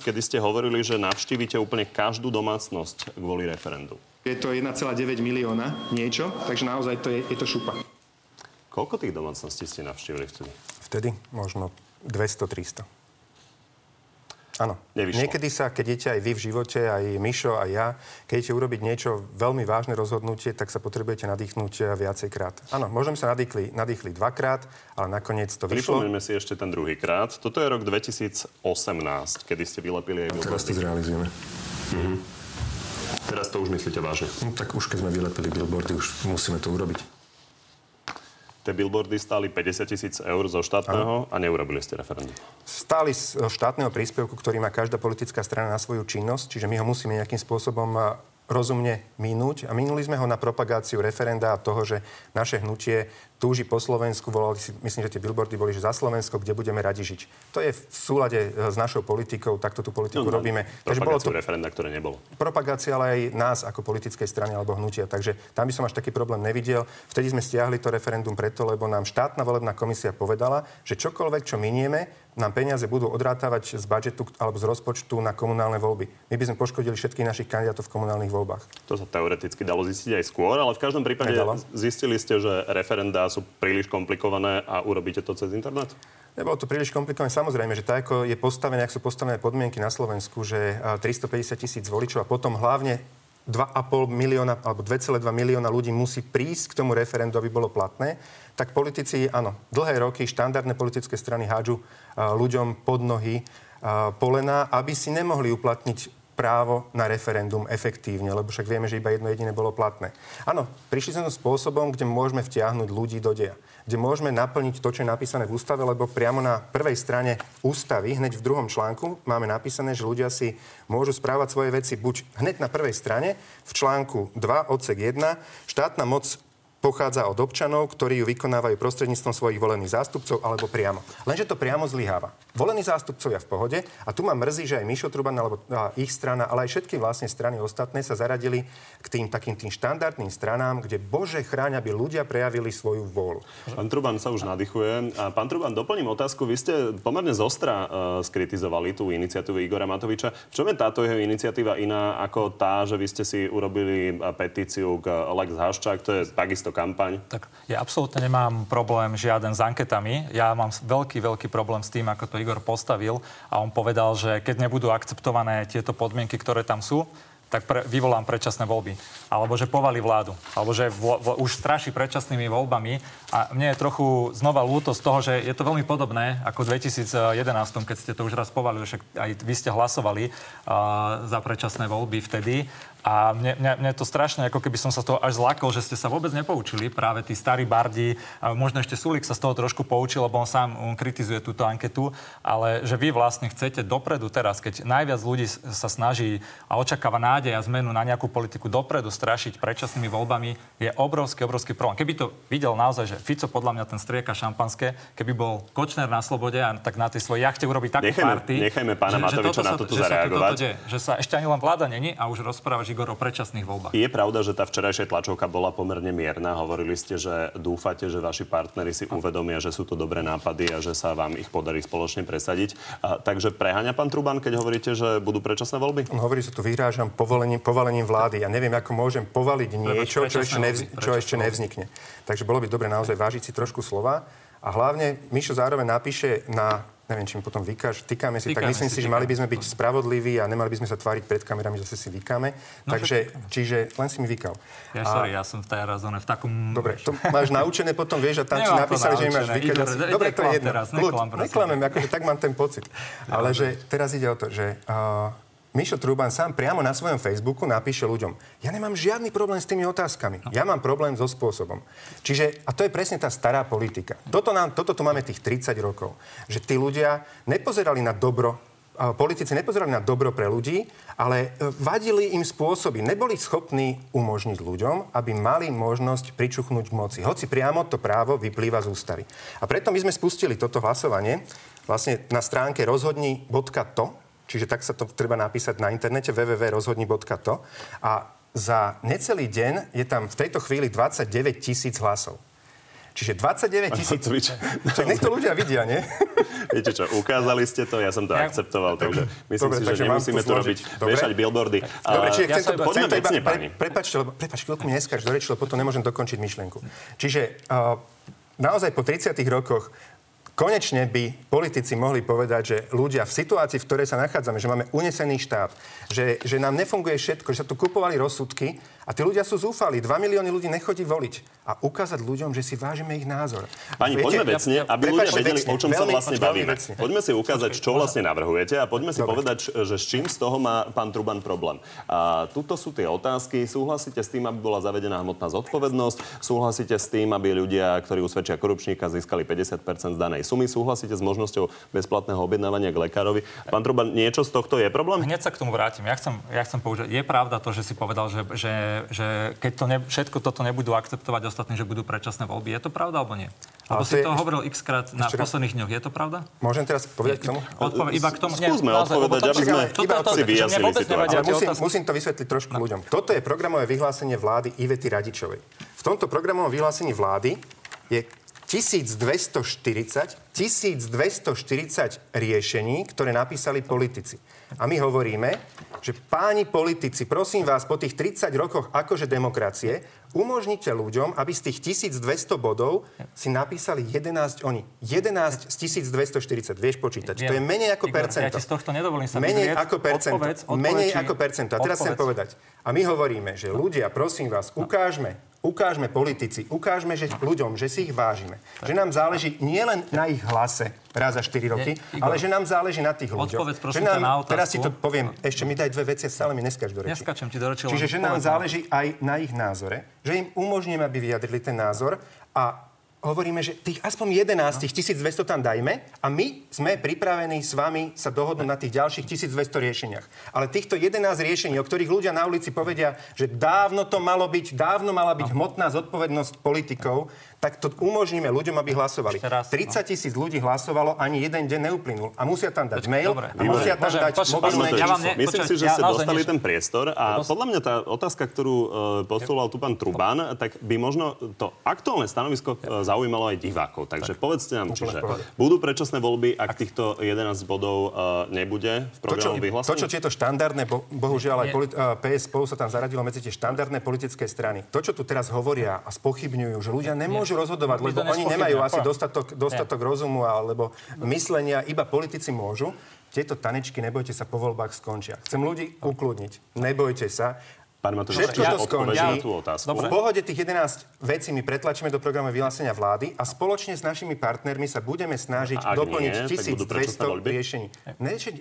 [SPEAKER 1] kedy ste hovorili, že navštívite úplne každú domácnosť kvôli referendu.
[SPEAKER 2] Je to 1,9 milióna niečo, takže naozaj to je, je to šupa.
[SPEAKER 1] Koľko tých domácností ste navštívili vtedy?
[SPEAKER 6] Vtedy možno 200-300. Áno.
[SPEAKER 1] Nevyšlo.
[SPEAKER 6] Niekedy sa, keď idete aj vy v živote, aj Mišo, aj ja, keď idete urobiť niečo veľmi vážne rozhodnutie, tak sa potrebujete nadýchnuť viacejkrát. Áno, možno sa nadýchli, nadýchli dvakrát, ale nakoniec to vyšlo.
[SPEAKER 1] Pripomeňme si ešte ten druhý krát. Toto je rok 2018, kedy ste vylepili aj
[SPEAKER 6] Teraz to zrealizujeme. Mhm.
[SPEAKER 1] Teraz to už myslíte vážne?
[SPEAKER 6] No, tak už keď sme vylepili billboardy, už musíme to urobiť.
[SPEAKER 1] Tie billboardy stáli 50 tisíc eur zo štátneho a neurobili ste referendum.
[SPEAKER 6] Stáli z štátneho príspevku, ktorý má každá politická strana na svoju činnosť, čiže my ho musíme nejakým spôsobom rozumne minúť a minuli sme ho na propagáciu referenda a toho, že naše hnutie túži po Slovensku, volali si, myslím, že tie billboardy boli, že za Slovensko, kde budeme radi žiť. To je v súlade e, s našou politikou, takto tú politiku
[SPEAKER 1] No, no,
[SPEAKER 6] robíme.
[SPEAKER 1] Takže
[SPEAKER 6] bolo to
[SPEAKER 1] referenda, ktoré nebolo.
[SPEAKER 6] propagácia, ale aj nás ako politickej strany alebo hnutia. Takže tam by som až taký problém nevidel. Vtedy sme stiahli to referendum preto, lebo nám štátna volebná komisia povedala, že čokoľvek, čo minieme, nám peniaze budú odrátavať z budžetu alebo z rozpočtu na komunálne voľby. My by sme poškodili všetkých našich kandidátov v komunálnych voľbách.
[SPEAKER 1] To sa teoreticky dalo zistiť aj skôr, ale v každom prípade
[SPEAKER 6] Nedalo.
[SPEAKER 1] zistili ste, že sú príliš komplikované a urobíte to cez internet?
[SPEAKER 6] Nebolo to príliš komplikované. Samozrejme, že tak, ako je postavené, ak sú postavené podmienky na Slovensku, že a, 350 tisíc voličov a potom hlavne 2,5 milióna alebo 2,2 milióna ľudí musí prísť k tomu referendu, aby bolo platné, tak politici, áno, dlhé roky štandardné politické strany hádžu ľuďom pod nohy a, polená, aby si nemohli uplatniť právo na referendum efektívne, lebo však vieme, že iba jedno jediné bolo platné. Áno, prišli sme spôsobom, kde môžeme vtiahnuť ľudí do deja kde môžeme naplniť to, čo je napísané v ústave, lebo priamo na prvej strane ústavy, hneď v druhom článku, máme napísané, že ľudia si môžu správať svoje veci buď hneď na prvej strane, v článku 2, odsek 1, štátna moc pochádza od občanov, ktorí ju vykonávajú prostredníctvom svojich volených zástupcov alebo priamo. Lenže to priamo zlyháva. Volení zástupcovia v pohode a tu ma mrzí, že aj Mišo Truban alebo a ich strana, ale aj všetky vlastne strany ostatné sa zaradili k tým takým tým štandardným stranám, kde Bože chráň, aby ľudia prejavili svoju vôľu.
[SPEAKER 1] Pán Truban sa už nadýchuje. A pán Truban, doplním otázku. Vy ste pomerne zostra uh, skritizovali tú iniciatívu Igora Matoviča. V čom je táto jeho iniciatíva iná ako tá, že vy ste si urobili uh, petíciu k Lex Haščák? To je takisto kampaň.
[SPEAKER 5] Tak ja absolútne nemám problém žiaden s anketami. Ja mám veľký, veľký problém s tým, ako to Igor postavil a on povedal, že keď nebudú akceptované tieto podmienky, ktoré tam sú, tak pre, vyvolám predčasné voľby. Alebo že povali vládu. Alebo že vo, vo, už straší predčasnými voľbami. A mne je trochu znova ľúto z toho, že je to veľmi podobné ako v 2011, keď ste to už raz povalili, že aj vy ste hlasovali uh, za predčasné voľby vtedy. A mne, mne, mne to strašne, ako keby som sa z toho až zlakol, že ste sa vôbec nepoučili. Práve tí starí bardi, a možno ešte Sulik sa z toho trošku poučil, lebo on sám on kritizuje túto anketu, ale že vy vlastne chcete dopredu teraz, keď najviac ľudí sa snaží a očakáva nádej a zmenu na nejakú politiku dopredu strašiť predčasnými voľbami, je obrovský, obrovský problém. Keby to videl naozaj, že Fico podľa mňa ten strieka šampanské, keby bol Kočner na slobode a tak na tej svojej jachte urobiť takú
[SPEAKER 1] Nechajme-
[SPEAKER 5] party,
[SPEAKER 1] nechajme pána Matoviča na toto
[SPEAKER 5] že sa
[SPEAKER 1] zareagovať.
[SPEAKER 5] toto deje, že sa ešte ani len vláda není a už rozpráva Igor o predčasných voľbách.
[SPEAKER 1] Je pravda, že tá včerajšia tlačovka bola pomerne mierna. Hovorili ste, že dúfate, že vaši partneri si uvedomia, že sú to dobré nápady a že sa vám ich podarí spoločne presadiť. A, takže preháňa pán Truban, keď hovoríte, že budú predčasné voľby?
[SPEAKER 6] On hovorí, že tu vyhrážam povolením, povalením vlády. Ja neviem, ako môžem povaliť niečo, čo ešte, nevz, čo ešte nevznikne. Takže bolo by dobre naozaj vážiť si trošku slova. A hlavne Mišo zároveň napíše na neviem, či mi potom vykáš, týkame si, tak
[SPEAKER 5] Týkame
[SPEAKER 6] myslím
[SPEAKER 5] si,
[SPEAKER 6] si, že mali by sme byť spravodliví a nemali by sme sa tváriť pred kamerami, že si vykáme.
[SPEAKER 5] No,
[SPEAKER 6] Takže, čiže len si mi vykal.
[SPEAKER 5] Ja, sorry, ja som v tej razone v takom...
[SPEAKER 6] Dobre, to máš naučené potom, vieš, a tam ti napísali, že mi máš
[SPEAKER 5] naučené.
[SPEAKER 6] vykať.
[SPEAKER 5] Ne-
[SPEAKER 6] Dobre, to je jedno.
[SPEAKER 5] teraz, neklam, prosím.
[SPEAKER 6] neklamem, akože tak mám ten pocit. Ale že teraz ide o to, že uh, Mišo Truban sám priamo na svojom Facebooku napíše ľuďom, ja nemám žiadny problém s tými otázkami. Ja mám problém so spôsobom. Čiže, a to je presne tá stará politika. Toto, nám, toto tu máme tých 30 rokov. Že tí ľudia nepozerali na dobro politici nepozerali na dobro pre ľudí, ale e, vadili im spôsoby. Neboli schopní umožniť ľuďom, aby mali možnosť pričuchnúť k moci. Hoci priamo to právo vyplýva z ústavy. A preto my sme spustili toto hlasovanie vlastne na stránke rozhodni.to, čiže tak sa to treba napísať na internete www.rozhodni.to a za necelý deň je tam v tejto chvíli 29 tisíc hlasov. Čiže 29 tisíc... Čak nech to ľudia vidia, nie? <laughs>
[SPEAKER 1] Viete čo, ukázali ste to, ja som to
[SPEAKER 5] Ja-
[SPEAKER 1] akceptoval, takže myslím
[SPEAKER 6] Dobre,
[SPEAKER 1] si,
[SPEAKER 6] takže
[SPEAKER 1] že nemusíme
[SPEAKER 6] tu
[SPEAKER 1] robiť,
[SPEAKER 6] Dobre.
[SPEAKER 1] viešať billboardy.
[SPEAKER 6] Dobre, čiže
[SPEAKER 5] ja
[SPEAKER 6] chcem to, chcem
[SPEAKER 1] poďme
[SPEAKER 6] to iba,
[SPEAKER 1] vecne, páni.
[SPEAKER 6] prepačte, lebo, prepač, chvíľku mi neskáč do reči, lebo potom nemôžem dokončiť myšlienku. Čiže uh, naozaj po 30 rokoch konečne by politici mohli povedať, že ľudia v situácii, v ktorej sa nachádzame, že máme unesený štát, že, že nám nefunguje všetko, že sa tu kupovali rozsudky a tí ľudia sú zúfali. 2 milióny ľudí nechodí voliť. A ukázať ľuďom, že si vážime ich názor.
[SPEAKER 1] Pani, poďme vecne, aby ľudia vedeli,
[SPEAKER 6] vecne,
[SPEAKER 1] o čom sa
[SPEAKER 6] veľmi-
[SPEAKER 1] vlastne
[SPEAKER 6] veľmi
[SPEAKER 1] bavíme.
[SPEAKER 6] vecne.
[SPEAKER 1] Poďme si ukázať, čo vlastne navrhujete a poďme si
[SPEAKER 6] Dobre.
[SPEAKER 1] povedať, že s čím z toho má pán Truban problém. A tuto sú tie otázky. Súhlasíte s tým, aby bola zavedená hmotná zodpovednosť? Súhlasíte s tým, aby ľudia, ktorí usvedčia korupčníka, získali 50 z danej sumy? Súhlasíte s možnosťou bezplatného objednávania k lekárovi? Pán Truban, niečo z tohto je problém?
[SPEAKER 5] Hneď sa k tomu vrátim. Ja chcem, ja chcem použiť. Je pravda to, že si povedal, že, že že, že keď to ne, všetko toto nebudú akceptovať ostatní, že budú predčasné voľby. Je to pravda alebo nie? Lebo si
[SPEAKER 6] to je-
[SPEAKER 5] to hovoril x krát na
[SPEAKER 6] raz.
[SPEAKER 5] posledných dňoch. Je to pravda?
[SPEAKER 6] Môžem teraz povedať k tomu?
[SPEAKER 5] Odpove, iba k tomu.
[SPEAKER 1] Skúsme
[SPEAKER 5] lebo
[SPEAKER 1] odpovedať, aby sme si vyjasnili situáciu.
[SPEAKER 6] musím to vysvetliť trošku no. ľuďom. Toto je programové vyhlásenie vlády Ivety Radičovej. V tomto programovom vyhlásení vlády je 1240, 1240 riešení, ktoré napísali politici. A my hovoríme, že páni politici, prosím vás, po tých 30 rokoch akože demokracie, umožnite ľuďom, aby z tých 1200 bodov si napísali 11 oni. 11 z 1240. Vieš počítať. To je
[SPEAKER 5] Viem.
[SPEAKER 6] menej ako
[SPEAKER 5] Igor,
[SPEAKER 6] percento.
[SPEAKER 5] ja ti z tohto nedovolím sa
[SPEAKER 6] Menej ako percento.
[SPEAKER 5] Odpovedz, odpovedz,
[SPEAKER 6] menej
[SPEAKER 5] či-
[SPEAKER 6] ako percento. A teraz chcem
[SPEAKER 5] odpovedz.
[SPEAKER 6] povedať. A my hovoríme, že ľudia, prosím vás, ukážme, ukážme politici, ukážme že ľuďom, že si ich vážime. Že nám záleží nielen na ich hlase raz za 4 roky,
[SPEAKER 5] Nie, Igor,
[SPEAKER 6] ale že nám záleží na tých ľuďoch.
[SPEAKER 5] odpovedz, prosím
[SPEAKER 6] že nám,
[SPEAKER 5] na otázku.
[SPEAKER 6] teraz si to poviem, ešte mi daj dve veci stále mi neskač do reči.
[SPEAKER 5] Neskačem ti do reči,
[SPEAKER 6] Čiže že nám
[SPEAKER 5] nám.
[SPEAKER 6] záleží aj na ich názore, že im umožníme, aby vyjadrili ten názor a hovoríme, že tých aspoň 11, tých 1200 tam dajme a my sme pripravení s vami sa dohodnúť na tých ďalších 1200 riešeniach. Ale týchto 11 riešení, o ktorých ľudia na ulici povedia, že dávno to malo byť, dávno mala byť hmotná zodpovednosť politikov, tak to umožníme ľuďom, aby hlasovali.
[SPEAKER 5] Raz,
[SPEAKER 6] 30 tisíc ľudí hlasovalo, ani jeden deň neuplynul. A musia tam dať mail,
[SPEAKER 5] dobre.
[SPEAKER 6] a musia tam
[SPEAKER 5] Môžem,
[SPEAKER 6] dať mobilné
[SPEAKER 5] ja vám ne-
[SPEAKER 1] Myslím si, že
[SPEAKER 5] ja
[SPEAKER 1] ste dostali ten priestor a podľa mňa tá otázka, ktorú uh, postuloval tu pán Truban, tak by možno to aktuálne stanovisko uh, zaujímalo aj divákov. Takže povedzte nám, čiže budú predčasné voľby, ak týchto 11 bodov uh, nebude v
[SPEAKER 6] To
[SPEAKER 1] programu
[SPEAKER 6] to,
[SPEAKER 1] vyhlásení?
[SPEAKER 6] čo tieto štandardné, bo, bohužiaľ aj politi- PS spolu sa tam zaradilo medzi tie štandardné politické strany. To, čo tu teraz hovoria a spochybňujú, že ľudia nemôžu rozhodovať,
[SPEAKER 5] My to
[SPEAKER 6] lebo oni nemajú asi dostatok, dostatok rozumu alebo myslenia, iba politici môžu. Tieto tanečky, nebojte sa, po voľbách skončia. Chcem ľudí ukludniť. Nebojte sa.
[SPEAKER 1] Pán Matovič,
[SPEAKER 6] Všetko
[SPEAKER 1] čiže
[SPEAKER 6] to skončí.
[SPEAKER 1] na tú otázku.
[SPEAKER 6] V pohode tých 11 vecí my pretlačíme do programu vyhlásenia vlády a spoločne s našimi partnermi sa budeme snažiť doplniť
[SPEAKER 1] nie, tak budú predčasné
[SPEAKER 6] 1200
[SPEAKER 1] voľby?
[SPEAKER 6] riešení.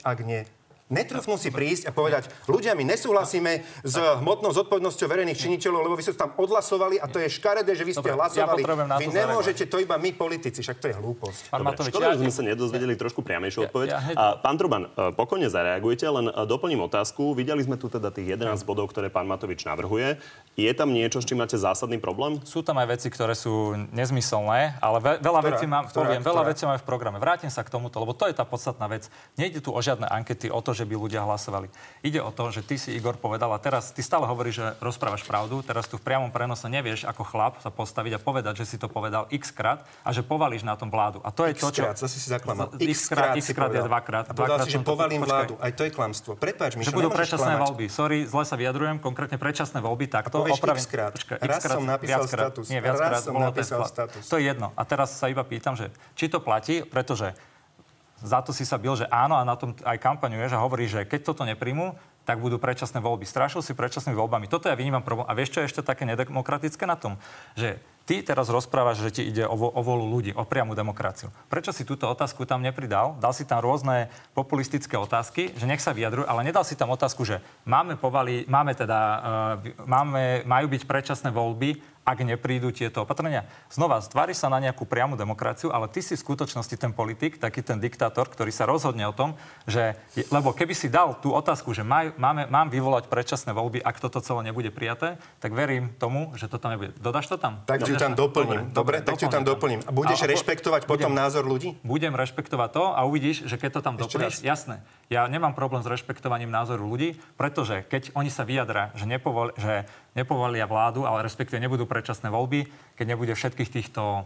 [SPEAKER 6] Ak nie. Netrúfnú si prísť a povedať, ľudia, my nesúhlasíme s hmotnou zodpovednosťou verejných činiteľov, lebo vy ste tam odhlasovali a to je škaredé, že vy ste
[SPEAKER 5] Dobre, ja
[SPEAKER 6] hlasovali.
[SPEAKER 5] na
[SPEAKER 6] vy
[SPEAKER 5] to
[SPEAKER 6] nemôžete to iba my politici, však to je hlúposť.
[SPEAKER 5] Pán
[SPEAKER 1] Dobre,
[SPEAKER 5] Matovič,
[SPEAKER 1] škoda,
[SPEAKER 5] ja-
[SPEAKER 1] že sme sa nedozvedeli trošku priamejšiu odpoveď.
[SPEAKER 5] ja hneď-
[SPEAKER 1] A pán Truban, e, pokojne zareagujte, len e, doplním otázku. Videli sme tu teda tých 11 bodov, ktoré pán Matovič navrhuje. Je tam niečo, s čím máte zásadný problém?
[SPEAKER 5] Sú tam aj veci, ktoré sú nezmyselné, ale ve- veľa
[SPEAKER 6] Ktorá?
[SPEAKER 5] vecí mám,
[SPEAKER 6] Ktorá?
[SPEAKER 5] poviem, veľa
[SPEAKER 6] Ktorá?
[SPEAKER 5] vecí máme v programe. Vrátim sa k tomuto, lebo to je tá podstatná vec. Nejde tu o žiadne ankety, o to, že by ľudia hlasovali. Ide o to, že ty si, Igor, povedal, a teraz ty stále hovoríš, že rozprávaš pravdu, teraz tu v priamom prenose nevieš ako chlap sa postaviť a povedať, že si to povedal x krát a že povalíš na tom vládu. A to je to, čo...
[SPEAKER 6] X-krát, zase si zaklamal.
[SPEAKER 5] X krát, x krát je dvakrát.
[SPEAKER 6] A povedal
[SPEAKER 5] dvakrát
[SPEAKER 6] si, že
[SPEAKER 5] to-
[SPEAKER 6] povalím
[SPEAKER 5] počkaj.
[SPEAKER 6] vládu. Aj to je klamstvo. Prepáč,
[SPEAKER 5] Že
[SPEAKER 6] Mišo,
[SPEAKER 5] budú predčasné
[SPEAKER 6] klamať.
[SPEAKER 5] voľby. Sorry, zle sa vyjadrujem. Konkrétne predčasné voľby, takto.
[SPEAKER 6] A
[SPEAKER 5] opravím.
[SPEAKER 6] x-krát.
[SPEAKER 5] Počkaj,
[SPEAKER 6] Raz
[SPEAKER 5] x-krát,
[SPEAKER 6] som napísal
[SPEAKER 5] viackrát.
[SPEAKER 6] status.
[SPEAKER 5] Nie, viackrát.
[SPEAKER 6] Raz som
[SPEAKER 5] to
[SPEAKER 6] napísal status.
[SPEAKER 5] To je jedno. A teraz sa iba pýtam, že či to platí, pretože za to si sa bil, že áno a na tom aj kampaňuješ a hovorí, že keď toto nepríjmu, tak budú predčasné voľby. Strašil si predčasnými voľbami. Toto ja vnímam problém. A vieš, čo je ešte také nedemokratické na tom? Že ty teraz rozprávaš, že ti ide o, vo- o volu ľudí, o priamu demokraciu. Prečo si túto otázku tam nepridal? Dal si tam rôzne populistické otázky, že nech sa vyjadrujú, ale nedal si tam otázku, že máme povali, máme teda, uh, máme, majú byť predčasné voľby, ak neprídu tieto opatrenia. Znova, stvári sa na nejakú priamu demokraciu, ale ty si v skutočnosti ten politik, taký ten diktátor, ktorý sa rozhodne o tom, že... Lebo keby si dal tú otázku, že maj, máme, mám vyvolať predčasné voľby, ak toto celé nebude prijaté, tak verím tomu, že toto nebude. Dodáš to tam?
[SPEAKER 6] Tak ju tam doplním. Dobre, tak ju tam doplním. A budeš
[SPEAKER 5] A-
[SPEAKER 6] rešpektovať potom
[SPEAKER 5] budem-
[SPEAKER 6] názor ľudí?
[SPEAKER 5] budem rešpektovať to a uvidíš, že keď to tam
[SPEAKER 6] Ešte
[SPEAKER 5] doplníš, jasné. Ja nemám problém s rešpektovaním názoru ľudí, pretože keď oni sa vyjadra, že, nepovol, že nepovolia vládu, ale respektíve nebudú predčasné voľby, keď nebude všetkých týchto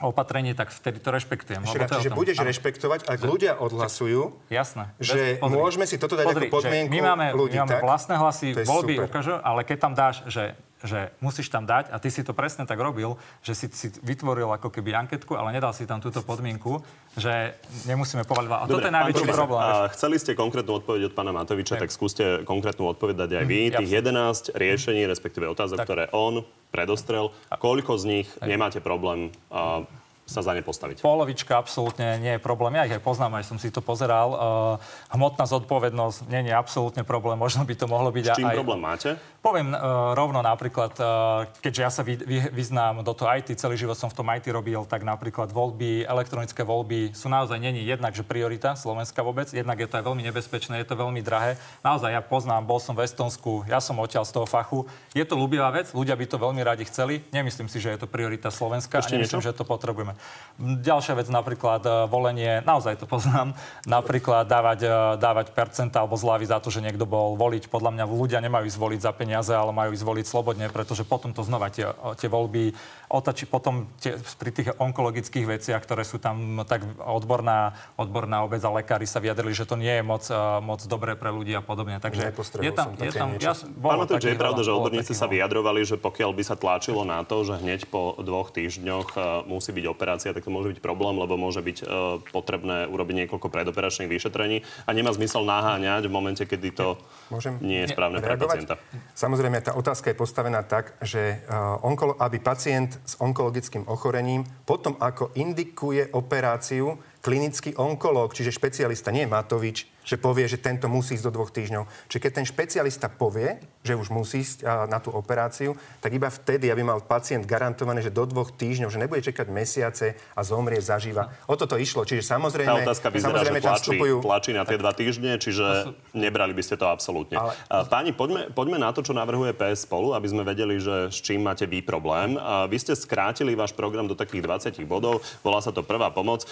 [SPEAKER 5] opatrení, tak vtedy to rešpektujem.
[SPEAKER 6] Ešte raz,
[SPEAKER 5] tom.
[SPEAKER 6] budeš
[SPEAKER 5] Áno.
[SPEAKER 6] rešpektovať, ak ľudia odhlasujú,
[SPEAKER 5] Jasné.
[SPEAKER 6] že
[SPEAKER 5] Bez-
[SPEAKER 6] môžeme si toto dať ako
[SPEAKER 5] že
[SPEAKER 6] podmienku
[SPEAKER 5] my máme,
[SPEAKER 6] ľudí,
[SPEAKER 5] my máme
[SPEAKER 6] tak?
[SPEAKER 5] vlastné hlasy, voľby ukážu, ale keď tam dáš, že že musíš tam dať, a ty si to presne tak robil, že si, si vytvoril ako keby anketku, ale nedal si tam túto podmienku, že nemusíme povedať. A toto je najväčší
[SPEAKER 1] profesor,
[SPEAKER 5] problém.
[SPEAKER 1] A chceli ste konkrétnu odpoveď od pána Matoviča, tak skúste konkrétnu odpoveď dať aj vy.
[SPEAKER 5] Mhm,
[SPEAKER 1] Tých 11 riešení, respektíve otázok,
[SPEAKER 5] Tak.
[SPEAKER 1] ktoré on predostrel, koľko z nich nemáte problém a sa za ne postaviť.
[SPEAKER 5] Polovička absolútne nie je problém. Ja ich aj poznám, aj som si to pozeral. Uh, hmotná zodpovednosť nie je absolútne problém. Možno by to mohlo byť
[SPEAKER 1] S čím
[SPEAKER 5] aj...
[SPEAKER 1] problém máte?
[SPEAKER 5] Poviem uh, rovno napríklad, uh, keďže ja sa vy, vy, vyznám do toho IT, celý život som v tom IT robil, tak napríklad voľby, elektronické voľby sú naozaj není jednak, že priorita Slovenska vôbec, jednak je to aj veľmi nebezpečné, je to veľmi drahé. Naozaj ja poznám, bol som v Estonsku, ja som odtiaľ z toho fachu. Je to ľúbivá vec, ľudia by to veľmi radi chceli. Nemyslím si, že je to priorita Slovenska
[SPEAKER 1] Ešte
[SPEAKER 5] a nemyslím,
[SPEAKER 1] niečo?
[SPEAKER 5] že to potrebujeme. Ďalšia vec napríklad e, volenie, naozaj to poznám, <laughs> napríklad dávať, e, dávať percenta alebo zľavy za to, že niekto bol voliť. Podľa mňa ľudia nemajú ísť voliť za peniaze, ale majú ísť voliť slobodne, pretože potom to znova tie, tie voľby otačí. Potom tie, pri tých onkologických veciach, ktoré sú tam tak odborná, odborná obec a lekári sa vyjadrili, že to nie je moc, e, moc dobré pre ľudí a podobne. Takže je tam, je tam,
[SPEAKER 6] niečo.
[SPEAKER 5] ja,
[SPEAKER 1] Pán Matovič, je pravda, že
[SPEAKER 5] bolo
[SPEAKER 1] odborníci sa
[SPEAKER 5] veľa.
[SPEAKER 1] vyjadrovali, že pokiaľ by sa tlačilo na to, že hneď po dvoch týždňoch e, musí byť operácia, tak to môže byť problém, lebo môže byť e, potrebné urobiť niekoľko predoperačných vyšetrení a nemá zmysel naháňať v momente, kedy to
[SPEAKER 6] Môžem
[SPEAKER 1] nie je správne pre pacienta.
[SPEAKER 6] Samozrejme, tá otázka je postavená tak, že uh, onkolo, aby pacient s onkologickým ochorením potom, ako indikuje operáciu, klinický onkológ, čiže špecialista, nie Matovič, že povie, že tento musí ísť do dvoch týždňov. Čiže keď ten špecialista povie, že už musí ísť na tú operáciu, tak iba vtedy, aby mal pacient garantované, že do dvoch týždňov, že nebude čakať mesiace a zomrie zaživa. O toto išlo. Čiže
[SPEAKER 1] Tá
[SPEAKER 6] samozrejme,
[SPEAKER 1] otázka vyzerá,
[SPEAKER 6] samozrejme
[SPEAKER 1] že
[SPEAKER 6] tam
[SPEAKER 1] tlačí,
[SPEAKER 6] vstupujú...
[SPEAKER 1] tlačí na tie dva týždne, čiže nebrali by ste to absolútne.
[SPEAKER 6] Ale-.
[SPEAKER 1] Páni, poďme, poďme na to, čo navrhuje PS spolu, aby sme vedeli, že s čím máte vy problém. Vy ste skrátili váš program do takých 20 bodov, volá sa to prvá pomoc.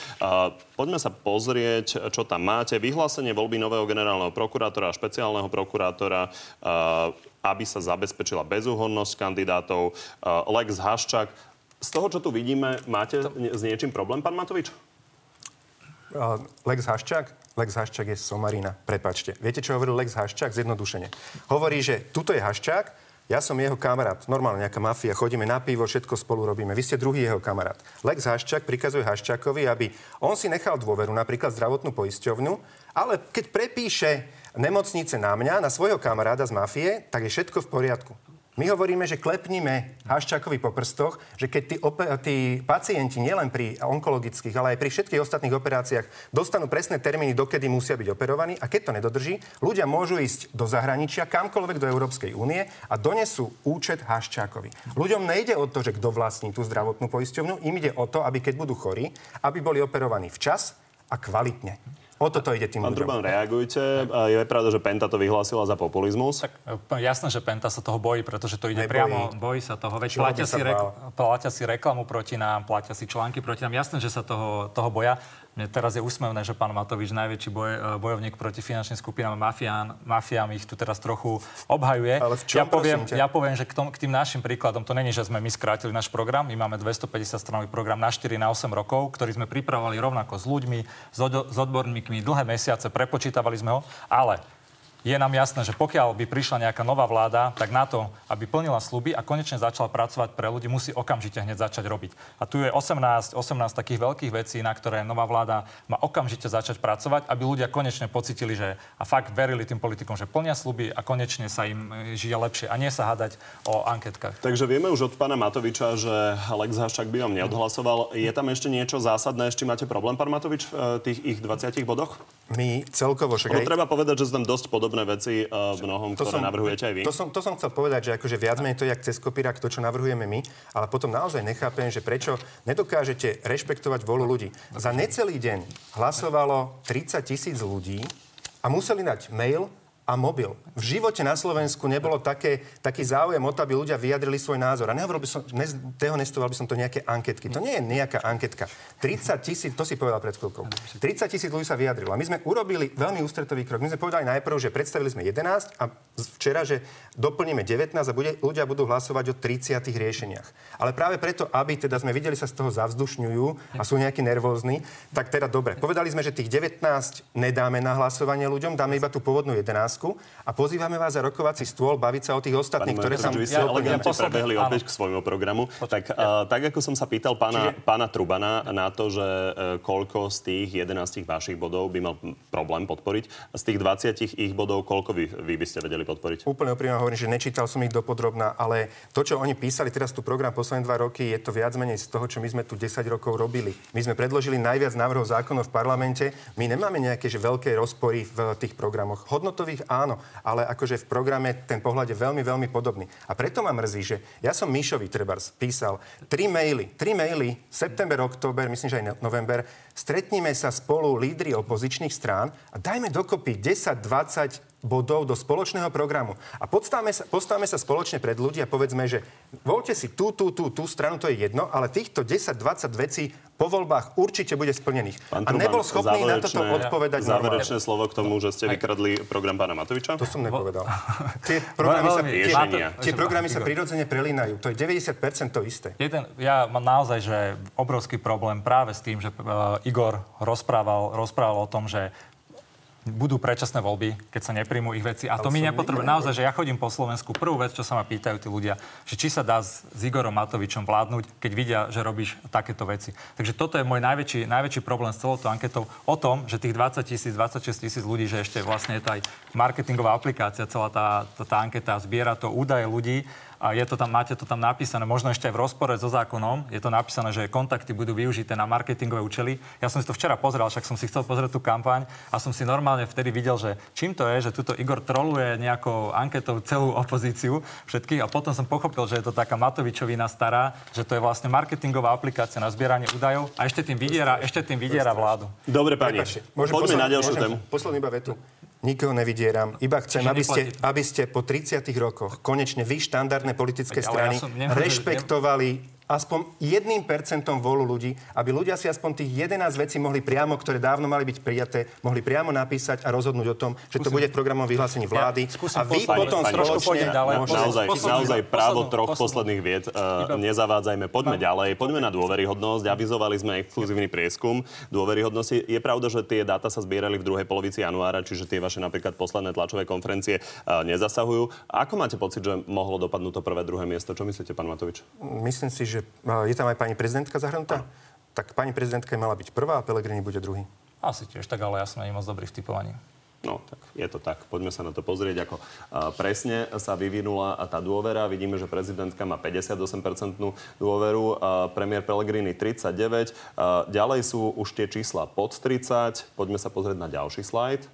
[SPEAKER 1] Poďme sa pozrieť, čo tam máte. Vyhlásenie voľby nového generálneho prokurátora a špeciálneho prokurátora, a, aby sa zabezpečila bezúhonnosť kandidátov. A, Lex Haščák. Z toho, čo tu vidíme, máte s niečím problém, pán Matovič?
[SPEAKER 6] Uh, Lex Haščák? Lex Haščák je somarina, prepačte. Viete, čo hovoril Lex Haščák? Zjednodušene. Hovorí, že tuto je Haščák, ja som jeho kamarát, normálne nejaká mafia, chodíme na pivo, všetko spolu robíme. Vy ste druhý jeho kamarát. Lex Haščák prikazuje Haščákovi, aby on si nechal dôveru, napríklad zdravotnú poisťovňu, ale keď prepíše nemocnice na mňa, na svojho kamaráda z mafie, tak je všetko v poriadku. My hovoríme, že klepnime Haščákovi po prstoch, že keď tí, ope- tí pacienti nielen pri onkologických, ale aj pri všetkých ostatných operáciách dostanú presné termíny, dokedy musia byť operovaní a keď to nedodrží, ľudia môžu ísť do zahraničia, kamkoľvek do Európskej únie a donesú účet Haščákovi. Ľuďom nejde o to, že kto vlastní tú zdravotnú poisťovňu, im ide o to, aby keď budú chorí, aby boli operovaní včas a kvalitne. O toto ide tým
[SPEAKER 1] Pán
[SPEAKER 6] ľuďom.
[SPEAKER 1] Truban, reagujte. Je pravda, že Penta to vyhlásila za populizmus?
[SPEAKER 5] Tak e, jasné, že Penta sa toho bojí, pretože to ide
[SPEAKER 6] Nebojí.
[SPEAKER 5] priamo, bojí sa toho. Veď platia
[SPEAKER 6] sa
[SPEAKER 5] si, rek,
[SPEAKER 6] bál?
[SPEAKER 5] platia si reklamu proti nám, platia si články proti nám. Jasné, že sa toho, toho boja. Mne teraz je úsmevné, že pán Matovič, najväčší boj, e, bojovník proti finančným skupinám mafián, mafiám, ich tu teraz trochu obhajuje.
[SPEAKER 6] Ale v čom,
[SPEAKER 5] ja, poviem, ja poviem, že k, tom, k tým našim príkladom, to není, že sme my skrátili náš program, my máme 250 stranový program na 4 na 8 rokov, ktorý sme pripravovali rovnako s ľuďmi, s, od, s odborníkmi dlhé mesiace, prepočítavali sme ho, ale je nám jasné, že pokiaľ by prišla nejaká nová vláda, tak na to, aby plnila sluby a konečne začala pracovať pre ľudí, musí okamžite hneď začať robiť. A tu je 18, 18 takých veľkých vecí, na ktoré nová vláda má okamžite začať pracovať, aby ľudia konečne pocitili, že a fakt verili tým politikom, že plnia sluby a konečne sa im e, žije lepšie a nie sa hádať o anketkách.
[SPEAKER 1] Takže vieme už od pána Matoviča, že Lex Haščák by vám neodhlasoval. Je tam ešte niečo zásadné? Ešte máte problém, pán Matovič, v e, tých ich 20 bodoch?
[SPEAKER 6] My celkovo však aj-
[SPEAKER 1] treba povedať, že sú tam dosť podobné veci v mnohom, ktoré navrhujete aj vy.
[SPEAKER 6] To som, to som chcel povedať, že akože viac menej to je jak cez kopírak, to, čo navrhujeme my, ale potom naozaj nechápem, že prečo nedokážete rešpektovať volu ľudí. Za necelý deň hlasovalo 30 tisíc ľudí a museli dať mail a mobil. V živote na Slovensku nebolo také, taký záujem o to, aby ľudia vyjadrili svoj názor. A by som, ne, dehonestoval by som to nejaké anketky. To nie je nejaká anketka. 30 tisíc, to si povedal pred chvíľkou. 30 tisíc ľudí sa vyjadrilo. A my sme urobili veľmi ústretový krok. My sme povedali najprv, že predstavili sme 11 a včera, že doplníme 19 a bude, ľudia budú hlasovať o 30 riešeniach. Ale práve preto, aby teda sme videli sa z toho zavzdušňujú a sú nejakí nervózni, tak teda dobre. Povedali sme, že tých 19 nedáme na hlasovanie ľuďom, dáme iba tú pôvodnú 11 otázku a pozývame vás za rokovací stôl baviť sa o tých ostatných, ktoré tam...
[SPEAKER 1] vy ste
[SPEAKER 5] Ja-
[SPEAKER 1] elegantne
[SPEAKER 5] ja
[SPEAKER 1] prebehli
[SPEAKER 5] áno.
[SPEAKER 1] opäť k svojmu programu. Tak, uh, tak ako som sa pýtal pána, pána Trubana na to, že uh, koľko z tých 11 vašich bodov by mal problém podporiť, z tých 20 ich bodov, koľko vy, vy by ste vedeli podporiť?
[SPEAKER 6] Úplne úprimne hovorím, že nečítal som ich dopodrobná, ale to, čo oni písali teraz tu program posledné dva roky, je to viac menej z toho, čo my sme tu 10 rokov robili. My sme predložili najviac návrhov zákonov v parlamente. My nemáme nejaké že veľké rozpory v tých programoch. Hodnotových áno, ale akože v programe ten pohľad je veľmi, veľmi podobný. A preto ma mrzí, že ja som Míšovi Trebars písal tri maily, tri maily, september, október, myslím, že aj no- november, stretnime sa spolu lídry opozičných strán a dajme dokopy 10-20 bodov do spoločného programu. A postavme sa, postavme sa spoločne pred ľudí a povedzme, že voľte si tú, tú, tú, tú stranu, to je jedno, ale týchto 10-20 vecí po voľbách určite bude splnených.
[SPEAKER 1] Pán
[SPEAKER 6] a
[SPEAKER 1] Truban,
[SPEAKER 6] nebol schopný na toto
[SPEAKER 1] záverečné-
[SPEAKER 6] odpovedať normálne.
[SPEAKER 1] Záverečné slovo k tomu, že ste vykradli program pána Matoviča?
[SPEAKER 6] To som nepovedal. <laughs> Tie programy sa, tie, tie programy sa prirodzene prelínajú. To je 90% to isté.
[SPEAKER 5] Jeden, ja mám naozaj že obrovský problém práve s tým, že uh, Igor rozprával, rozprával o tom, že budú predčasné voľby, keď sa nepríjmú ich veci. A to
[SPEAKER 6] Ale
[SPEAKER 5] my nepotrebujeme. Naozaj, že ja chodím po Slovensku. Prvú vec, čo sa ma pýtajú tí ľudia, že či sa dá s, s Igorom Matovičom vládnuť, keď vidia, že robíš takéto veci. Takže toto je môj najväčší, najväčší problém s celou tou anketou o tom, že tých 20 tisíc, 26 tisíc ľudí, že ešte vlastne je to aj marketingová aplikácia, celá tá, tá, tá anketa zbiera to údaje ľudí a je to tam, máte to tam napísané, možno ešte aj v rozpore so zákonom, je to napísané, že kontakty budú využité na marketingové účely. Ja som si to včera pozrel, však som si chcel pozrieť tú kampaň a som si normálne vtedy videl, že čím to je, že tuto Igor troluje nejakou anketou celú opozíciu všetkých a potom som pochopil, že je to taká Matovičovina stará, že to je vlastne marketingová aplikácia na zbieranie údajov a ešte tým vydiera, ešte tým vydiera vládu.
[SPEAKER 1] Dobre, pani. Poďme
[SPEAKER 6] posled-
[SPEAKER 1] na ďalšiu tému.
[SPEAKER 6] Poslednú iba vetu. Nikoho nevydieram. Iba chcem,
[SPEAKER 5] Čiže
[SPEAKER 6] aby ste, aby ste po 30 rokoch konečne vy, štandardné politické
[SPEAKER 5] Ale ja
[SPEAKER 6] strany,
[SPEAKER 5] som-
[SPEAKER 6] rešpektovali aspoň jedným percentom volu ľudí, aby ľudia si aspoň tých 11 vecí mohli priamo, ktoré dávno mali byť prijaté, mohli priamo napísať a rozhodnúť o tom, že to bude v programovom vyhlásení vlády.
[SPEAKER 5] skúsim
[SPEAKER 6] a vy
[SPEAKER 5] poslednú-
[SPEAKER 6] potom
[SPEAKER 1] pani,
[SPEAKER 5] trošku
[SPEAKER 6] spoločne...
[SPEAKER 5] ďalej.
[SPEAKER 6] môžete-
[SPEAKER 1] Naozaj,
[SPEAKER 5] Poslednú-
[SPEAKER 1] naozaj
[SPEAKER 5] poslednú-
[SPEAKER 1] právo troch
[SPEAKER 5] poslednú.
[SPEAKER 1] posledných vied. Uh, nezavádzajme, poďme ďalej. Poďme na dôveryhodnosť. Avizovali sme exkluzívny prieskum dôveryhodnosti. Je pravda, že tie dáta sa zbierali v druhej polovici januára, čiže tie vaše napríklad posledné tlačové konferencie uh, nezasahujú. Ako máte pocit, že mohlo dopadnúť to prvé, druhé miesto? Čo myslíte, pán Matovič?
[SPEAKER 6] Myslím si, že uh, je tam aj pani prezidentka zahrnutá. Tak pani prezidentka mala byť prvá a Pelegrini bude druhý.
[SPEAKER 5] Asi tiež tak, ale ja som není moc dobrý v typovaní.
[SPEAKER 1] No, tak je to tak. Poďme sa na to pozrieť, ako presne sa vyvinula tá dôvera. Vidíme, že prezidentka má 58% dôveru, premiér Pellegrini 39. A, ďalej sú už tie čísla pod 30. Poďme sa pozrieť na ďalší slajd.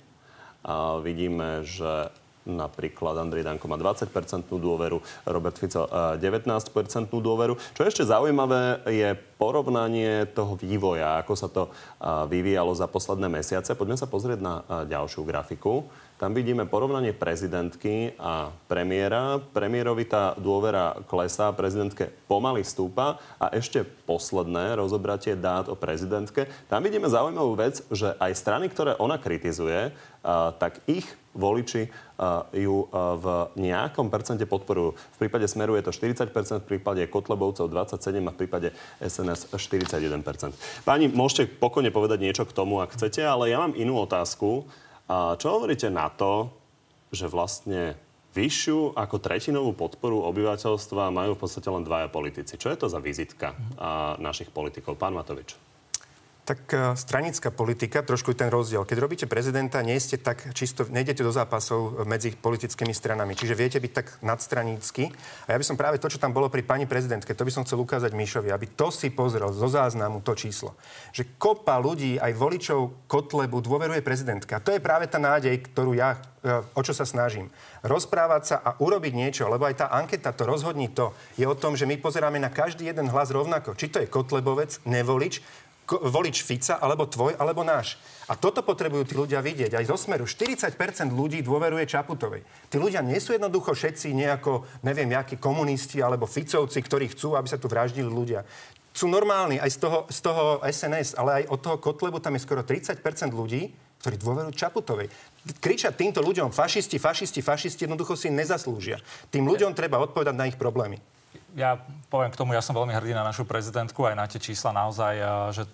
[SPEAKER 1] Vidíme, že napríklad Andrej Danko má 20% dôveru, Robert Fico eh, 19% dôveru. Čo ešte zaujímavé, je porovnanie toho vývoja, ako sa to eh, vyvíjalo za posledné mesiace. Poďme sa pozrieť na eh, ďalšiu grafiku. Tam vidíme porovnanie prezidentky a premiéra. Premiérovi tá dôvera klesá, prezidentke pomaly stúpa. A ešte posledné rozobratie dát o prezidentke. Tam vidíme zaujímavú vec, že aj strany, ktoré ona kritizuje, tak ich voliči a, ju a, v nejakom percente podporujú. V prípade Smeru je to 40%, v prípade Kotlebovcov 27% a v prípade SNS 41%. Páni, môžete pokojne povedať niečo k tomu, ak chcete, ale ja mám inú otázku. Čo hovoríte na to, že vlastne vyššiu ako tretinovú podporu obyvateľstva majú v podstate len dvaja politici? Čo je to za vizitka a, našich politikov? Pán Matovič.
[SPEAKER 6] Tak uh, stranická politika, trošku ten rozdiel. Keď robíte prezidenta, nie ste tak čisto, nejdete do zápasov medzi politickými stranami. Čiže viete byť tak nadstranícky. A ja by som práve to, čo tam bolo pri pani prezidentke, to by som chcel ukázať Míšovi, aby to si pozrel zo záznamu to číslo. Že kopa ľudí, aj voličov Kotlebu, dôveruje prezidentka. A to je práve tá nádej, ktorú ja uh, o čo sa snažím. Rozprávať sa a urobiť niečo, lebo aj tá anketa, to rozhodní to, je o tom, že my pozeráme na každý jeden hlas rovnako. Či to je Kotlebovec, nevolič, volič Fica, alebo tvoj, alebo náš. A toto potrebujú tí ľudia vidieť. Aj zo smeru 40% ľudí dôveruje Čaputovej. Tí ľudia nie sú jednoducho všetci nejako, neviem, jakí komunisti alebo Ficovci, ktorí chcú, aby sa tu vraždili ľudia. Sú normálni aj z toho, z toho SNS, ale aj od toho Kotlebu tam je skoro 30% ľudí, ktorí dôverujú Čaputovej. Kričať týmto ľuďom fašisti, fašisti, fašisti jednoducho si nezaslúžia. Tým ľuďom treba odpovedať na ich problémy.
[SPEAKER 5] Ja poviem k tomu, ja som veľmi hrdý na našu prezidentku, aj na tie čísla naozaj, eh, že,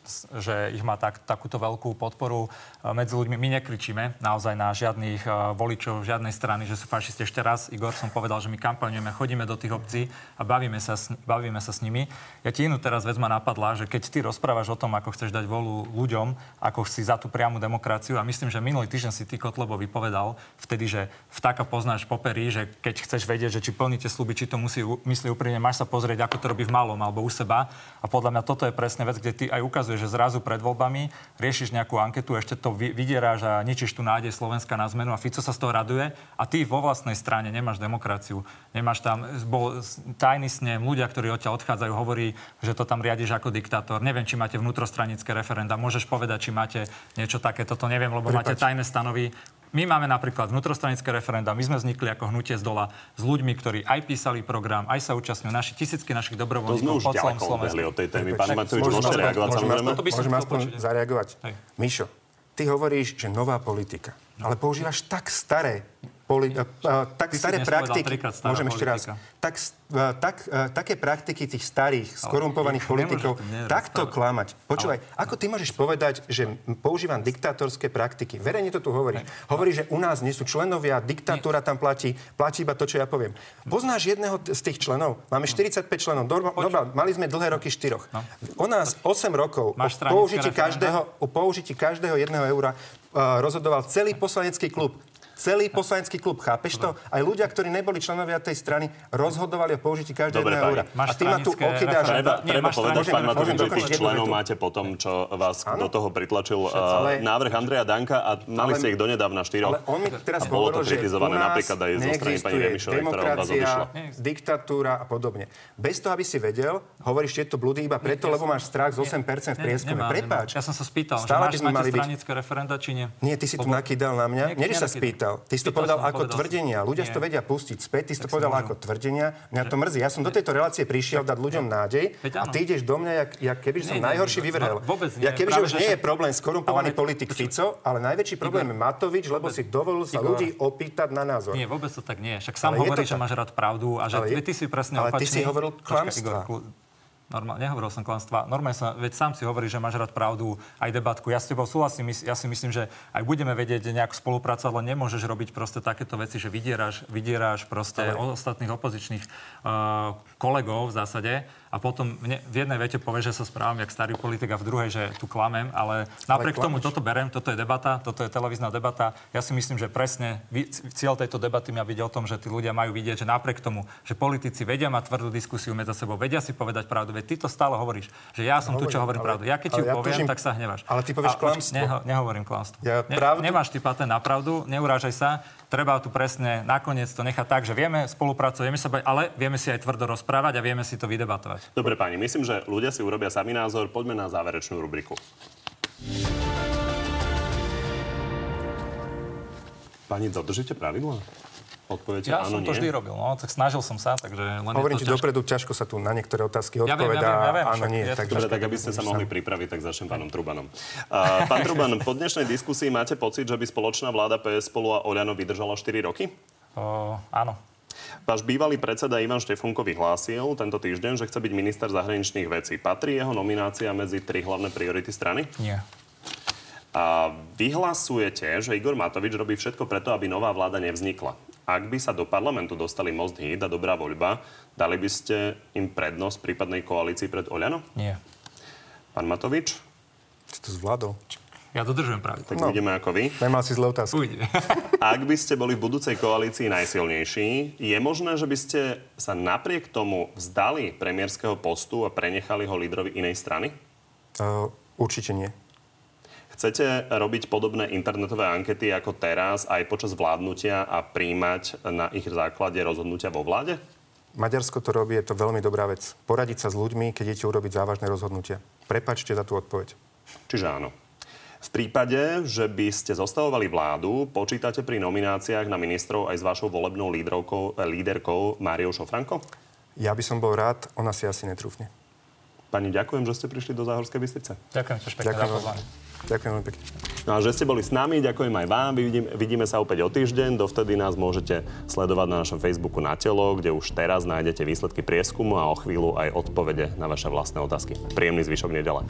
[SPEAKER 5] že ich má tak, takúto veľkú podporu eh, medzi ľuďmi. My nekričíme naozaj na žiadnych eh, voličov žiadnej strany, že sú fašisti. Ešte raz, Igor, som povedal, že my kampaňujeme, chodíme do tých obcí a bavíme sa, s, bavíme sa s nimi. Ja ti inú teraz vec ma napadla, že keď ty rozprávaš o tom, ako chceš dať volu ľuďom, ako si za tú priamu demokraciu a myslím, že minulý týždeň si ty Kotlobo vypovedal vtedy, že vtáka poznáš popery, že keď chceš vedieť, že či plníte sluby, či to musí, myslí úprimne, máš sa pozrieť, ako to robí v malom alebo u seba. A podľa mňa toto je presne vec, kde ty aj ukazuješ, že zrazu pred voľbami riešiš nejakú anketu, ešte to vydieráš a ničíš tu nádej Slovenska na zmenu a Fico sa z toho raduje a ty vo vlastnej strane nemáš demokraciu. Nemáš tam, bol tajný snem, ľudia, ktorí odtiaľ odchádzajú, hovorí, že to tam riadiš ako diktátor. Neviem, či máte vnútrostranické referenda. Môžeš povedať, či máte niečo také, toto neviem, lebo Prepač. máte tajné stanovy. My máme napríklad vnútrostranické referenda. My sme vznikli ako hnutie z dola s ľuďmi, ktorí aj písali program, aj sa účastňujú. Naši tisícky našich dobrovoľníkov
[SPEAKER 1] po celom Slovensku. od tej témy. Pán Matovič, môžete reagovať samozrejme?
[SPEAKER 6] Môžeme aspoň zareagovať. Mišo, ty hovoríš, že nová politika. Ale používaš tak staré poli, uh, uh, tak Ty staré praktiky, môžem ešte raz, tak, uh, tak, uh, také praktiky tých starých, skorumpovaných politikov, takto klamať. Počúvaj, ale... ako ty môžeš povedať, že používam diktátorské praktiky? Verejne to tu hovoríš. Hovorí, že u nás nie sú členovia, diktatúra tam platí, platí iba to, čo ja poviem. Poznáš jedného z tých členov? Máme 45 členov. Norma, norma, mali sme dlhé roky štyroch. No. U nás 8 rokov o použití, každého, o použití každého jedného eura rozhodoval celý poslanecký klub celý poslanecký klub. Chápeš to? Aj ľudia, ktorí neboli členovia tej strany, rozhodovali o použití každého jedného eura.
[SPEAKER 1] A ty ma tu okydáš. Treba, treba povedať, pán Matovič, že tých členov máte po tom, čo vás ano? do toho pritlačil uh, návrh Andreja Danka a mali ale, ste ich donedávna štyroch.
[SPEAKER 6] Ale on mi teraz
[SPEAKER 1] a bolo to kritizované napríklad aj zo strany pani Remišovej, ktorá od vás odišla.
[SPEAKER 6] diktatúra a podobne. Bez toho, aby si vedel, hovoríš tieto blúdy iba preto, lebo máš strach z 8% v prieskume. Prepáč.
[SPEAKER 5] Ja som sa spýtal, že máte stranické referenda, či nie?
[SPEAKER 6] Nie, ty si tu nakýdal na mňa. Nie, sa spýtal nepýtal. Ty si to povedal ako povedal tvrdenia. Ľudia si to vedia pustiť späť. Ty si to povedal ako tvrdenia. Mňa to mrzí. Ja som do tejto relácie prišiel dať ľuďom nádej a ty ideš do mňa, jak, jak keby som najhorší vyvrhel. Ja keby už nie je problém skorumpovaný politik Fico, ale najväčší problém je Matovič, lebo si dovolil sa ľudí opýtať na názor.
[SPEAKER 5] Nie, vôbec to tak nie. Však sám hovorí, že máš rád pravdu a že ty si presne.
[SPEAKER 6] Ale ty si hovoril klamstva.
[SPEAKER 5] Normál, nehovoril som klamstva. Normálne sa, veď sám si hovorí, že máš rád pravdu, aj debatku. Ja s tebou súhlasím, ja si myslím, že aj budeme vedieť nejak spolupracovať, ale nemôžeš robiť proste takéto veci, že vydieráš, vydieráš proste ale... ostatných opozičných uh, kolegov v zásade a potom v jednej vete povie, že sa správam jak starý politik a v druhej, že tu klamem, ale napriek ale tomu toto berem, toto je debata, toto je televízna debata. Ja si myslím, že presne cieľ tejto debaty má byť o tom, že tí ľudia majú vidieť, že napriek tomu, že politici vedia mať tvrdú diskusiu medzi sebou, vedia si povedať pravdu, veď ty to stále hovoríš, že ja som no, tu, čo hovorím pravdu. Ja keď ti ja poviem, tužím, tak sa hneváš.
[SPEAKER 6] Ale ty povieš klamstvo.
[SPEAKER 5] Neho, nehovorím klamstvo.
[SPEAKER 6] Ja, ne, pravdu...
[SPEAKER 5] Nemáš ty patent na pravdu, neurážaj sa treba tu presne nakoniec to nechať tak, že vieme spolupracovať, vieme sa bať, ale vieme si aj tvrdo rozprávať a vieme si to vydebatovať.
[SPEAKER 1] Dobre, pani, myslím, že ľudia si urobia sami názor. Poďme na záverečnú rubriku. Pani, dodržíte pravidla? Odpoviete
[SPEAKER 5] ja
[SPEAKER 1] áno,
[SPEAKER 5] som to nie? vždy robil, no, tak snažil som sa, takže len
[SPEAKER 6] Hovorím ti ťažko. dopredu, ťažko sa tu na niektoré otázky odpovedá, ja viem, ja viem, ja viem, áno, nie.
[SPEAKER 1] Tak, tak, tak, aby ste sa mohli pripraviť, tak začnem pánom Trubanom. Uh, pán Truban, po dnešnej diskusii máte pocit, že by spoločná vláda PS spolu a Oľano vydržala 4 roky?
[SPEAKER 5] Uh, áno.
[SPEAKER 1] Váš bývalý predseda Ivan Štefunko vyhlásil tento týždeň, že chce byť minister zahraničných vecí. Patrí jeho nominácia medzi tri hlavné priority strany?
[SPEAKER 5] Nie.
[SPEAKER 1] A vyhlasujete, že Igor Matovič robí všetko preto, aby nová vláda nevznikla ak by sa do parlamentu dostali Most Hit a dobrá voľba, dali by ste im prednosť prípadnej koalícii pred Oľano?
[SPEAKER 5] Nie.
[SPEAKER 1] Pán Matovič?
[SPEAKER 6] Si to zvládol.
[SPEAKER 5] Ja dodržujem práve.
[SPEAKER 1] Tak no, ideme ako vy.
[SPEAKER 6] Nemal si zlé otázky.
[SPEAKER 5] Ujde. <laughs>
[SPEAKER 1] Ak by ste boli v budúcej koalícii najsilnejší, je možné, že by ste sa napriek tomu vzdali premiérskeho postu a prenechali ho lídrovi inej strany?
[SPEAKER 6] Uh, určite nie.
[SPEAKER 1] Chcete robiť podobné internetové ankety ako teraz aj počas vládnutia a príjmať na ich základe rozhodnutia vo vláde?
[SPEAKER 6] Maďarsko to robí, je to veľmi dobrá vec. Poradiť sa s ľuďmi, keď idete urobiť závažné rozhodnutia. Prepačte za tú odpoveď.
[SPEAKER 1] Čiže áno. V prípade, že by ste zostavovali vládu, počítate pri nomináciách na ministrov aj s vašou volebnou líderkou, líderkou Máriou Šofranko?
[SPEAKER 6] Ja by som bol rád, ona si asi netrúfne.
[SPEAKER 1] Pani, ďakujem, že ste prišli do Záhorskej Bystrice.
[SPEAKER 5] Ďakujem tiež pekne
[SPEAKER 6] Ďakujem
[SPEAKER 5] za pozvanie.
[SPEAKER 6] Ďakujem veľmi pekne.
[SPEAKER 1] No a že ste boli s nami, ďakujem aj vám. Vidím, vidíme sa opäť o týždeň. Dovtedy nás môžete sledovať na našom Facebooku na telo, kde už teraz nájdete výsledky prieskumu a o chvíľu aj odpovede na vaše vlastné otázky. Príjemný zvyšok nedele.